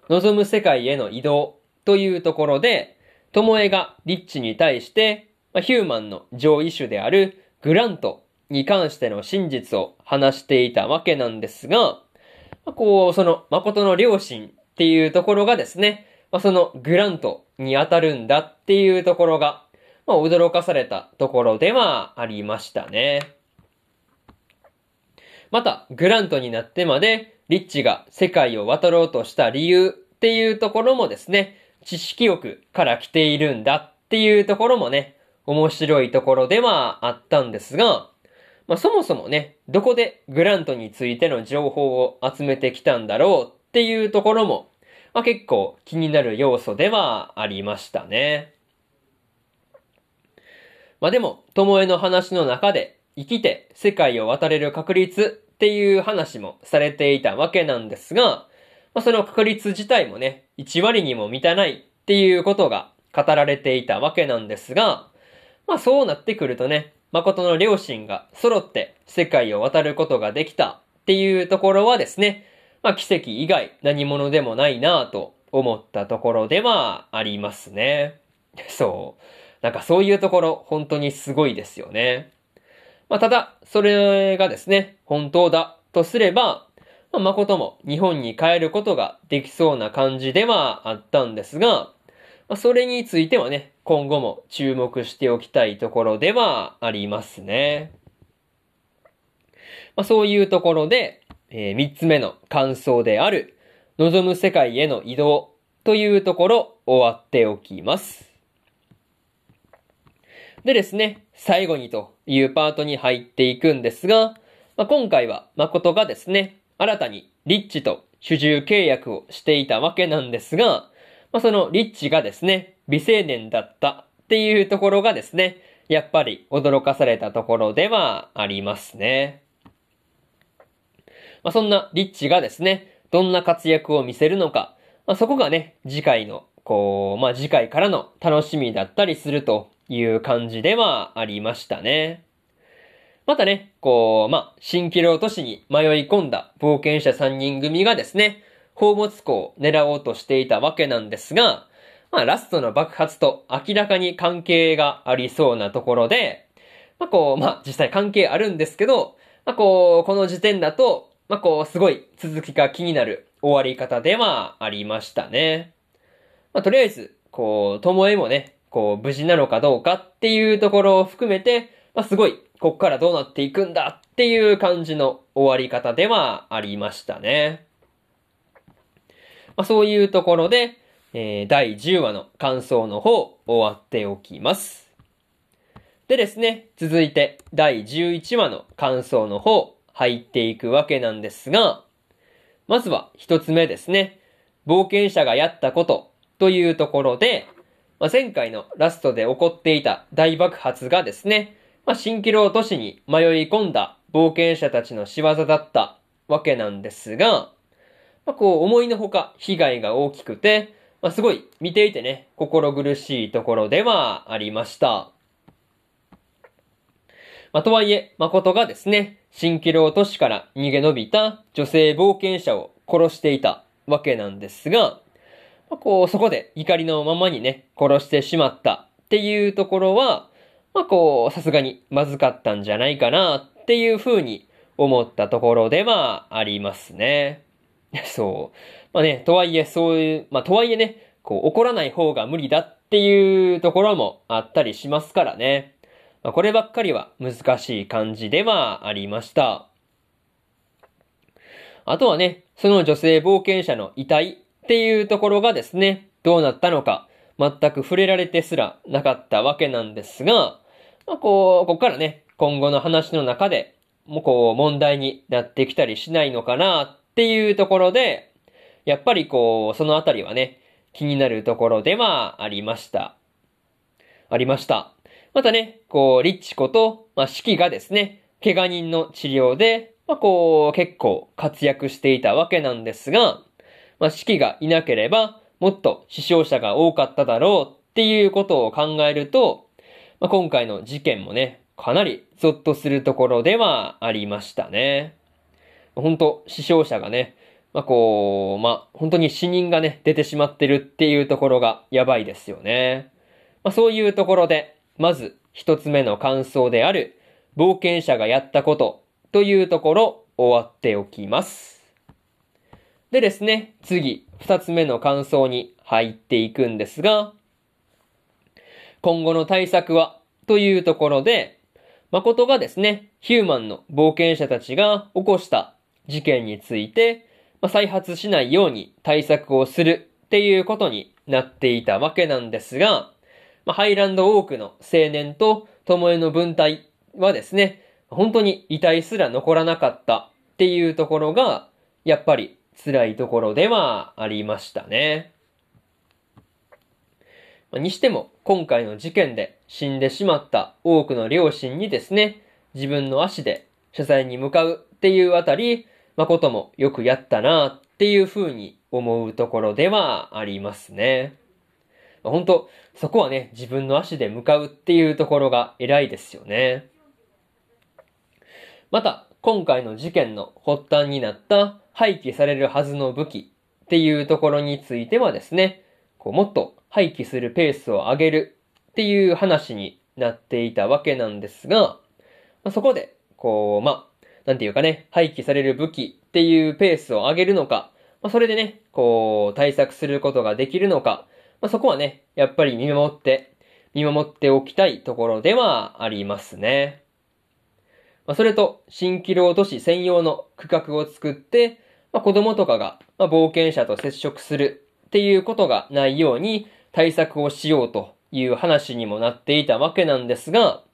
望む世界への移動というところで、ともえがリッチに対して、ヒューマンの上位種であるグラントに関しての真実を話していたわけなんですが、こう、その誠の両親っていうところがですね、そのグラントに当たるんだっていうところが、まあ、驚かされたところではありましたね。また、グラントになってまで、リッチが世界を渡ろうとした理由っていうところもですね、知識欲から来ているんだっていうところもね、面白いところではあったんですが、まあそもそもね、どこでグラントについての情報を集めてきたんだろうっていうところも、まあ結構気になる要素ではありましたね。まあでも、ともえの話の中で、生きて世界を渡れる確率っていう話もされていたわけなんですが、まあ、その確率自体もね、1割にも満たないっていうことが語られていたわけなんですが、まあそうなってくるとね、誠の両親が揃って世界を渡ることができたっていうところはですね、まあ奇跡以外何者でもないなぁと思ったところではありますね。そう。なんかそういうところ本当にすごいですよね。まあ、ただ、それがですね、本当だとすれば、まあ、誠も日本に帰ることができそうな感じではあったんですが、まあ、それについてはね、今後も注目しておきたいところではありますね。まあ、そういうところで、えー、三つ目の感想である、望む世界への移動というところ終わっておきます。でですね、最後にというパートに入っていくんですが、まあ、今回は誠がですね、新たにリッチと主従契約をしていたわけなんですが、まあ、そのリッチがですね、未成年だったっていうところがですね、やっぱり驚かされたところではありますね。まあ、そんなリッチがですね、どんな活躍を見せるのか、まあ、そこがね、次回の、こう、まあ、次回からの楽しみだったりするという感じではありましたね。またね、こう、まあ、蜃気楼都市に迷い込んだ冒険者3人組がですね、宝物庫を狙おうとしていたわけなんですが、まあ、ラストの爆発と明らかに関係がありそうなところで、まあ、こう、まあ、実際関係あるんですけど、まあ、こう、この時点だと、まあ、こう、すごい続きが気になる終わり方ではありましたね。まあ、とりあえず、こう、ともえもね、こう、無事なのかどうかっていうところを含めて、まあ、すごい、こっからどうなっていくんだっていう感じの終わり方ではありましたね。まあ、そういうところで、えー、第10話の感想の方、終わっておきます。でですね、続いて第11話の感想の方、入っていくわけなんですが、まずは一つ目ですね。冒険者がやったことというところで、まあ、前回のラストで起こっていた大爆発がですね、まあ、蜃気楼都市に迷い込んだ冒険者たちの仕業だったわけなんですが、まあ、こう思いのほか被害が大きくて、まあ、すごい見ていてね、心苦しいところではありました。まあ、とはいえ、誠がですね、蜃気楼都市から逃げ延びた女性冒険者を殺していたわけなんですが、まあ、こう、そこで怒りのままにね、殺してしまったっていうところは、まあ、こう、さすがにまずかったんじゃないかなっていうふうに思ったところではありますね。そう。まあね、とはいえそういう、まあとはいえね、こう怒らない方が無理だっていうところもあったりしますからね。まあ、こればっかりは難しい感じではありました。あとはね、その女性冒険者の遺体っていうところがですね、どうなったのか、全く触れられてすらなかったわけなんですが、まあ、こう、ここからね、今後の話の中で、もうこう、問題になってきたりしないのかなっていうところで、やっぱりこう、そのあたりはね、気になるところではありました。ありました。またね、こう、リッチこと、まあ、四季がですね、怪我人の治療で、まあ、こう、結構活躍していたわけなんですが、まあ、四季がいなければ、もっと死傷者が多かっただろうっていうことを考えると、まあ、今回の事件もね、かなりゾッとするところではありましたね。本当死傷者がね、まあ、こう、まあ、本当に死人がね、出てしまってるっていうところがやばいですよね。まあ、そういうところで、まず一つ目の感想である、冒険者がやったことというところ終わっておきます。でですね、次、二つ目の感想に入っていくんですが、今後の対策はというところで、誠がですね、ヒューマンの冒険者たちが起こした事件について、まあ、再発しないように対策をするっていうことになっていたわけなんですが、まあ、ハイランドオークの青年と巴の分隊はですね、本当に遺体すら残らなかったっていうところが、やっぱり辛いところではありましたね。にしても、今回の事件で死んでしまった多くの両親にですね、自分の足で謝罪に向かうっていうあたり、誠もよくやったなっていう風に思うところではありますね。本当そこはね、自分の足で向かうっていうところが偉いですよね。また、今回の事件の発端になった廃棄されるはずの武器っていうところについてはですね、こうもっと廃棄するペースを上げるっていう話になっていたわけなんですが、まあ、そこで、こう、まあ、なんていうかね、廃棄される武器っていうペースを上げるのか、まあ、それでね、こう、対策することができるのか、まあ、そこはね、やっぱり見守って、見守っておきたいところではありますね。まあ、それと、新規労都市専用の区画を作って、まあ、子供とかが、まあ、冒険者と接触するっていうことがないように対策をしようという話にもなっていたわけなんですが、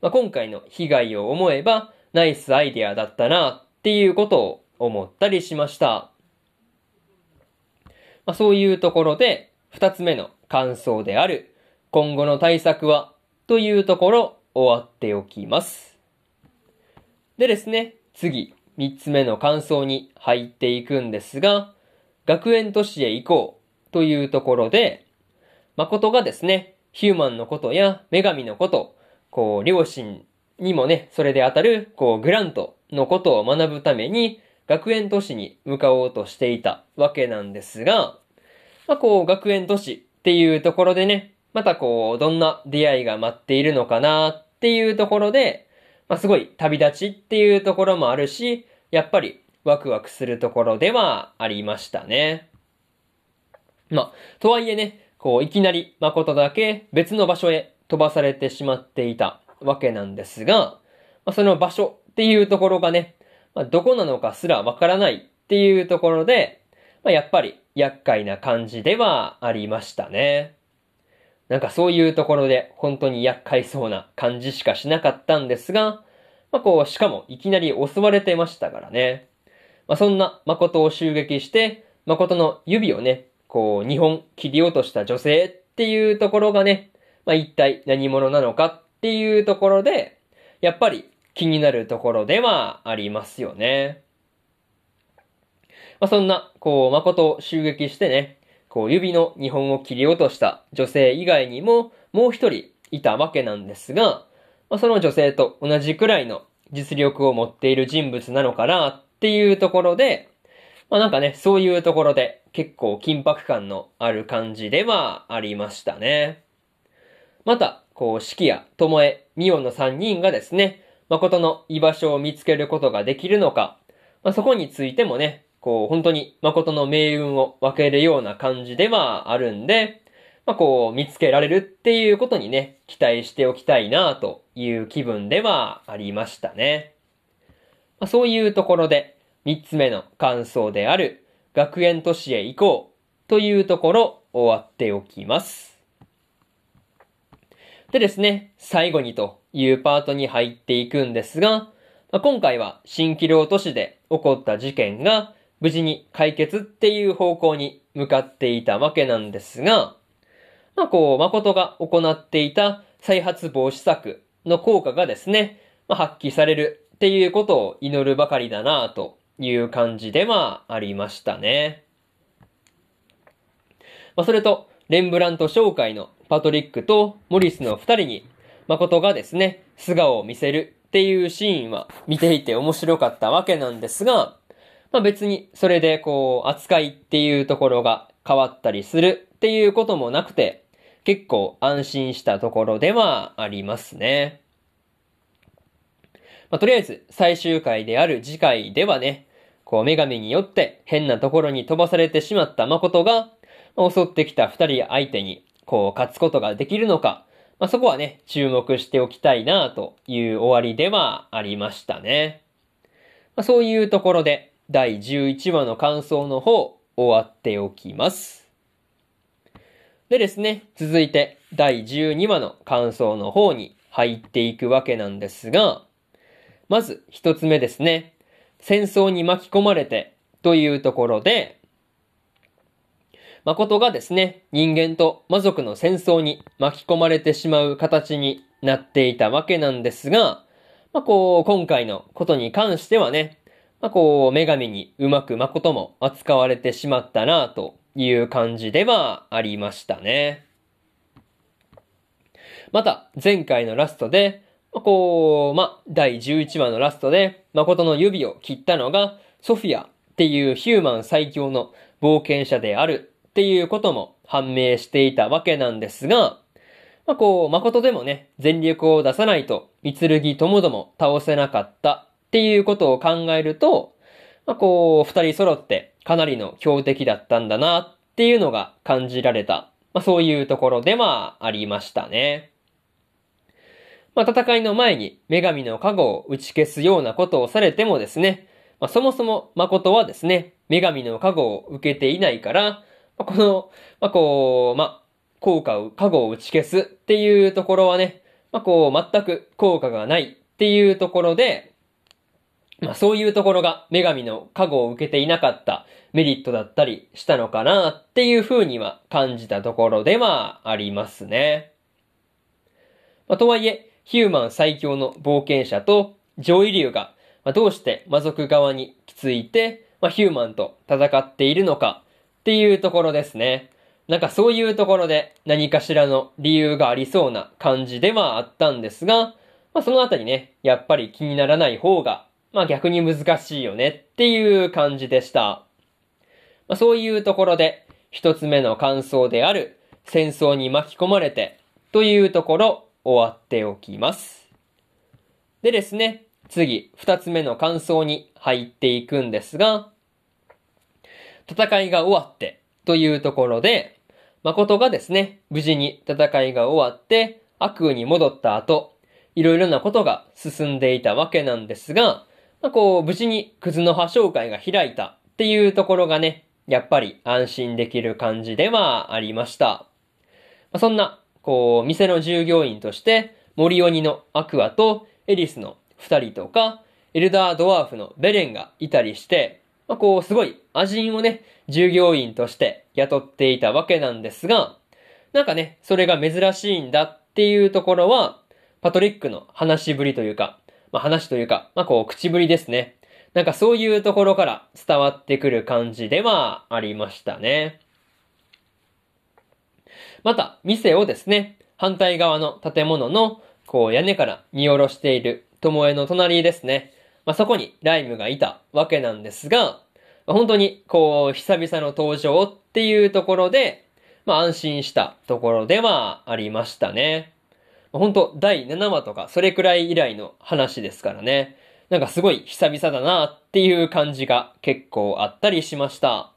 まあ、今回の被害を思えばナイスアイデアだったなっていうことを思ったりしました。まあ、そういうところで二つ目の感想である今後の対策はというところ終わっておきます。でですね、次、三つ目の感想に入っていくんですが、学園都市へ行こうというところで、誠がですね、ヒューマンのことや女神のこと、こう、両親にもね、それで当たる、こう、グラントのことを学ぶために、学園都市に向かおうとしていたわけなんですが、まあ、こう、学園都市っていうところでね、またこう、どんな出会いが待っているのかなっていうところで、まあ、すごい旅立ちっていうところもあるし、やっぱりワクワクするところではありましたね。まあ、とはいえね、こう、いきなり誠だけ別の場所へ飛ばされてしまっていたわけなんですが、まあ、その場所っていうところがね、まあ、どこなのかすらわからないっていうところで、まあ、やっぱり厄介な感じではありましたね。なんかそういうところで本当に厄介そうな感じしかしなかったんですが、まあこう、しかもいきなり襲われてましたからね。まあそんな誠を襲撃して、誠の指をね、こう、2本切り落とした女性っていうところがね、まあ一体何者なのかっていうところで、やっぱり気になるところではありますよね。まあそんな、こう、誠を襲撃してね、こう指の2本を切り落とした女性以外にももう一人いたわけなんですが、まあ、その女性と同じくらいの実力を持っている人物なのかなっていうところで、まあなんかね、そういうところで結構緊迫感のある感じではありましたね。また、こう、四季や巴、ミオの3人がですね、誠の居場所を見つけることができるのか、まあ、そこについてもね、こう、本当に誠の命運を分けるような感じではあるんで、まあ、こう、見つけられるっていうことにね、期待しておきたいなという気分ではありましたね。まあ、そういうところで、三つ目の感想である、学園都市へ行こうというところ、終わっておきます。でですね、最後にというパートに入っていくんですが、まあ、今回は新規量都市で起こった事件が、無事に解決っていう方向に向かっていたわけなんですが、まあこう、誠が行っていた再発防止策の効果がですね、まあ、発揮されるっていうことを祈るばかりだなという感じではありましたね。まあ、それと、レンブラント紹介のパトリックとモリスの二人に、誠がですね、素顔を見せるっていうシーンは見ていて面白かったわけなんですが、まあ別にそれでこう扱いっていうところが変わったりするっていうこともなくて、結構安心したところではありますね。まあとりあえず最終回である次回ではね、こう女神によって変なところに飛ばされてしまった誠が、襲ってきた二人相手にこう勝つことができるのか、まあ、そこはね、注目しておきたいなという終わりではありましたね。まあ、そういうところで、第11話の感想の方、終わっておきます。でですね、続いて第12話の感想の方に入っていくわけなんですが、まず一つ目ですね、戦争に巻き込まれてというところで、誠がですね、人間と魔族の戦争に巻き込まれてしまう形になっていたわけなんですが、まあ、こう、今回のことに関してはね、まあ、こう、女神にうまく誠も扱われてしまったなという感じではありましたね。また、前回のラストで、まあ、こう、ま第11話のラストで、誠の指を切ったのが、ソフィアっていうヒューマン最強の冒険者であるっていうことも判明していたわけなんですが、まあ、こう、誠でもね、全力を出さないと、三剣ともども倒せなかったっていうことを考えると、まあ、こう、二人揃ってかなりの強敵だったんだなっていうのが感じられた、まあ、そういうところではありましたね。まあ、戦いの前に女神の加護を打ち消すようなことをされてもですね、まあ、そもそも誠はですね、女神の加護を受けていないから、まあ、この、まあ、こう、まあ、効果を、加護を打ち消すっていうところはね、まあ、こう、全く効果がないっていうところで、まあそういうところが女神の加護を受けていなかったメリットだったりしたのかなっていう風には感じたところではありますね。まあとはいえ、ヒューマン最強の冒険者と上位竜が、ま、どうして魔族側にきついて、まあ、ヒューマンと戦っているのかっていうところですね。なんかそういうところで何かしらの理由がありそうな感じではあったんですが、まあそのあたりね、やっぱり気にならない方が、まあ逆に難しいよねっていう感じでした。まあそういうところで、一つ目の感想である戦争に巻き込まれてというところ終わっておきます。でですね、次、二つ目の感想に入っていくんですが、戦いが終わってというところで、誠がですね、無事に戦いが終わって悪に戻った後、いろいろなことが進んでいたわけなんですが、まあ、こう、無事にクズの葉紹介が開いたっていうところがね、やっぱり安心できる感じではありました。まあ、そんな、こう、店の従業員として、森鬼のアクアとエリスの二人とか、エルダードワーフのベレンがいたりして、まあ、こう、すごい、アジンをね、従業員として雇っていたわけなんですが、なんかね、それが珍しいんだっていうところは、パトリックの話しぶりというか、まあ、話というか、まあ、こう、口ぶりですね。なんかそういうところから伝わってくる感じではありましたね。また、店をですね、反対側の建物の、こう、屋根から見下ろしている、巴の隣ですね。まあ、そこにライムがいたわけなんですが、まあ、本当に、こう、久々の登場っていうところで、まあ、安心したところではありましたね。本当第7話とか、それくらい以来の話ですからね。なんかすごい久々だなっていう感じが結構あったりしました。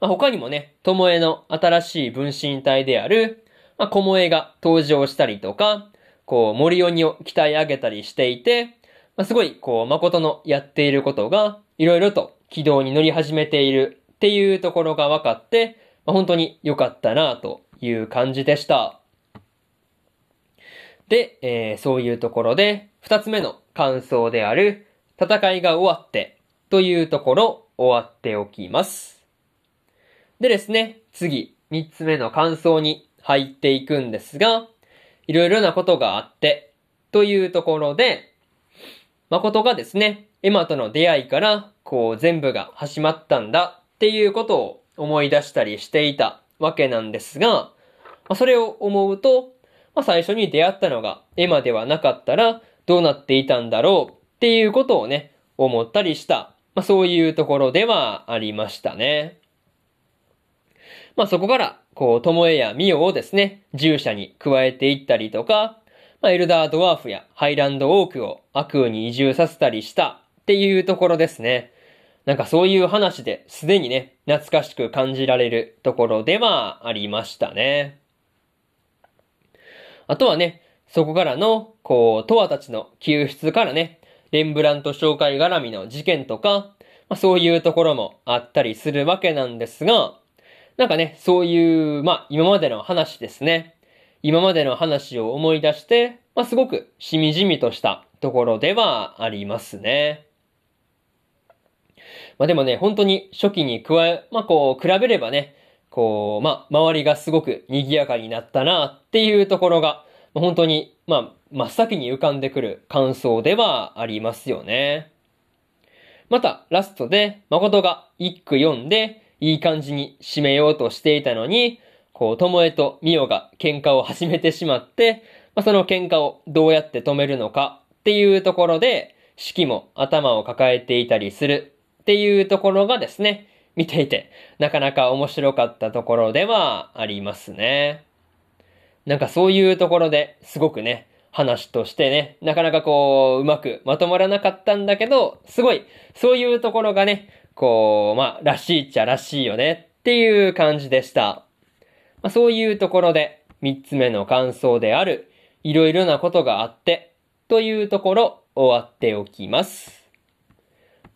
まあ、他にもね、ともえの新しい分身体である、まあ、こもえが登場したりとか、こう、森鬼を鍛え上げたりしていて、まあ、すごい、こう、誠のやっていることが、いろいろと軌道に乗り始めているっていうところが分かって、まあ、本当に良かったなという感じでした。で、えー、そういうところで、二つ目の感想である、戦いが終わってというところ終わっておきます。でですね、次、三つ目の感想に入っていくんですが、いろいろなことがあって、というところで、誠がですね、エマとの出会いから、こう全部が始まったんだっていうことを思い出したりしていたわけなんですが、それを思うと、まあ、最初に出会ったのがエマではなかったらどうなっていたんだろうっていうことをね、思ったりした。まあ、そういうところではありましたね。まあ、そこから、こう、ともえやみおをですね、従者に加えていったりとか、まあ、エルダードワーフやハイランドオークを悪空に移住させたりしたっていうところですね。なんかそういう話ですでにね、懐かしく感じられるところではありましたね。あとはね、そこからの、こう、トアたちの救出からね、レンブラント紹介絡みの事件とか、まあ、そういうところもあったりするわけなんですが、なんかね、そういう、まあ、今までの話ですね。今までの話を思い出して、まあ、すごくしみじみとしたところではありますね。まあ、でもね、本当に初期に加え、まあ、こう、比べればね、こう、まあ、周りがすごく賑やかになったなっていうところが、本当に、まあ、真っ先に浮かんでくる感想ではありますよね。また、ラストで、誠が一句読んで、いい感じに締めようとしていたのに、こう、ともえとみおが喧嘩を始めてしまって、まあ、その喧嘩をどうやって止めるのかっていうところで、四季も頭を抱えていたりするっていうところがですね、見ていて、なかなか面白かったところではありますね。なんかそういうところですごくね、話としてね、なかなかこう、うまくまとまらなかったんだけど、すごい、そういうところがね、こう、まあ、らしいっちゃらしいよねっていう感じでした。まあ、そういうところで、三つ目の感想である、いろいろなことがあって、というところ、終わっておきます。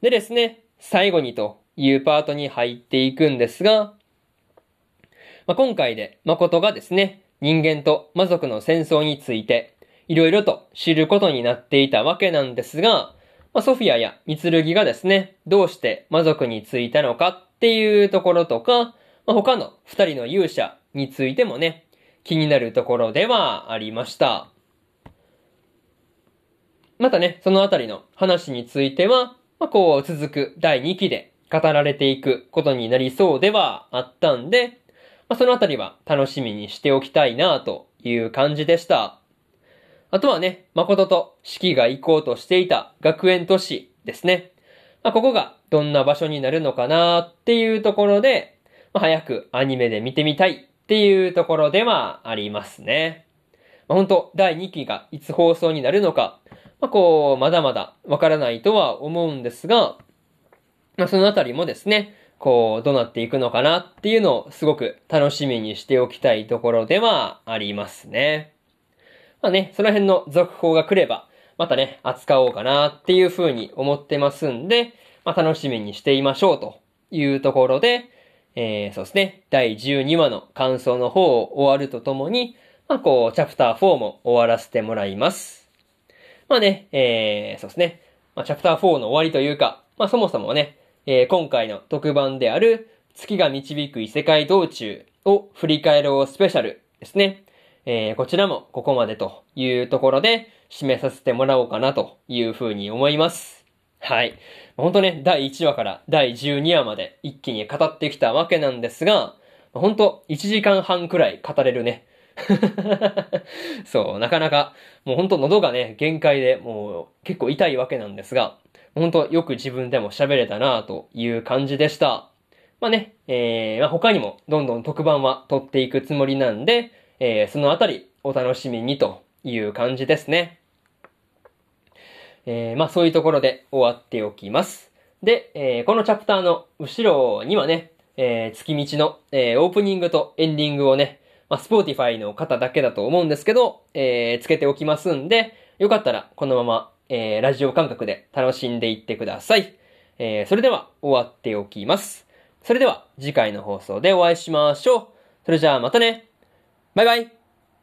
でですね、最後にというパートに入っていくんですが、まあ、今回で誠がですね、人間と魔族の戦争について、いろいろと知ることになっていたわけなんですが、まあ、ソフィアやミツルギがですね、どうして魔族についたのかっていうところとか、まあ、他の二人の勇者についてもね、気になるところではありました。またね、そのあたりの話については、まあ、こう続く第2期で語られていくことになりそうではあったんで、まあ、そのあたりは楽しみにしておきたいなという感じでした。あとはね、誠と四季が行こうとしていた学園都市ですね。まあ、ここがどんな場所になるのかなっていうところで、まあ、早くアニメで見てみたいっていうところではありますね。まあ、本当第2期がいつ放送になるのか、まあ、こう、まだまだわからないとは思うんですが、まあ、そのあたりもですね、こう、どうなっていくのかなっていうのをすごく楽しみにしておきたいところではありますね。まあね、その辺の続報が来れば、またね、扱おうかなっていうふうに思ってますんで、まあ楽しみにしていましょうというところで、えー、そうですね、第12話の感想の方を終わるとともに、まあこう、チャプター4も終わらせてもらいます。まあね、えー、そうですね、まあチャプター4の終わりというか、まあそもそもね、えー、今回の特番である月が導く異世界道中を振り返ろうスペシャルですね。えー、こちらもここまでというところで締めさせてもらおうかなというふうに思います。はい。本当ね、第1話から第12話まで一気に語ってきたわけなんですが、本当1時間半くらい語れるね。そう、なかなか、もう本当喉がね、限界でもう結構痛いわけなんですが、本当よく自分でも喋れたなという感じでした。まあね、えー、まあ、他にもどんどん特番は撮っていくつもりなんで、えー、そのあたりお楽しみにという感じですね。えー、まあそういうところで終わっておきます。で、えー、このチャプターの後ろにはね、えー、月道の、えー、オープニングとエンディングをね、まあ、 Spotify の方だけだと思うんですけど、えー、つけておきますんで、よかったらこのままえー、ラジオ感覚で楽しんでいってください。えー、それでは終わっておきます。それでは次回の放送でお会いしましょう。それじゃあまたね。バイバイ。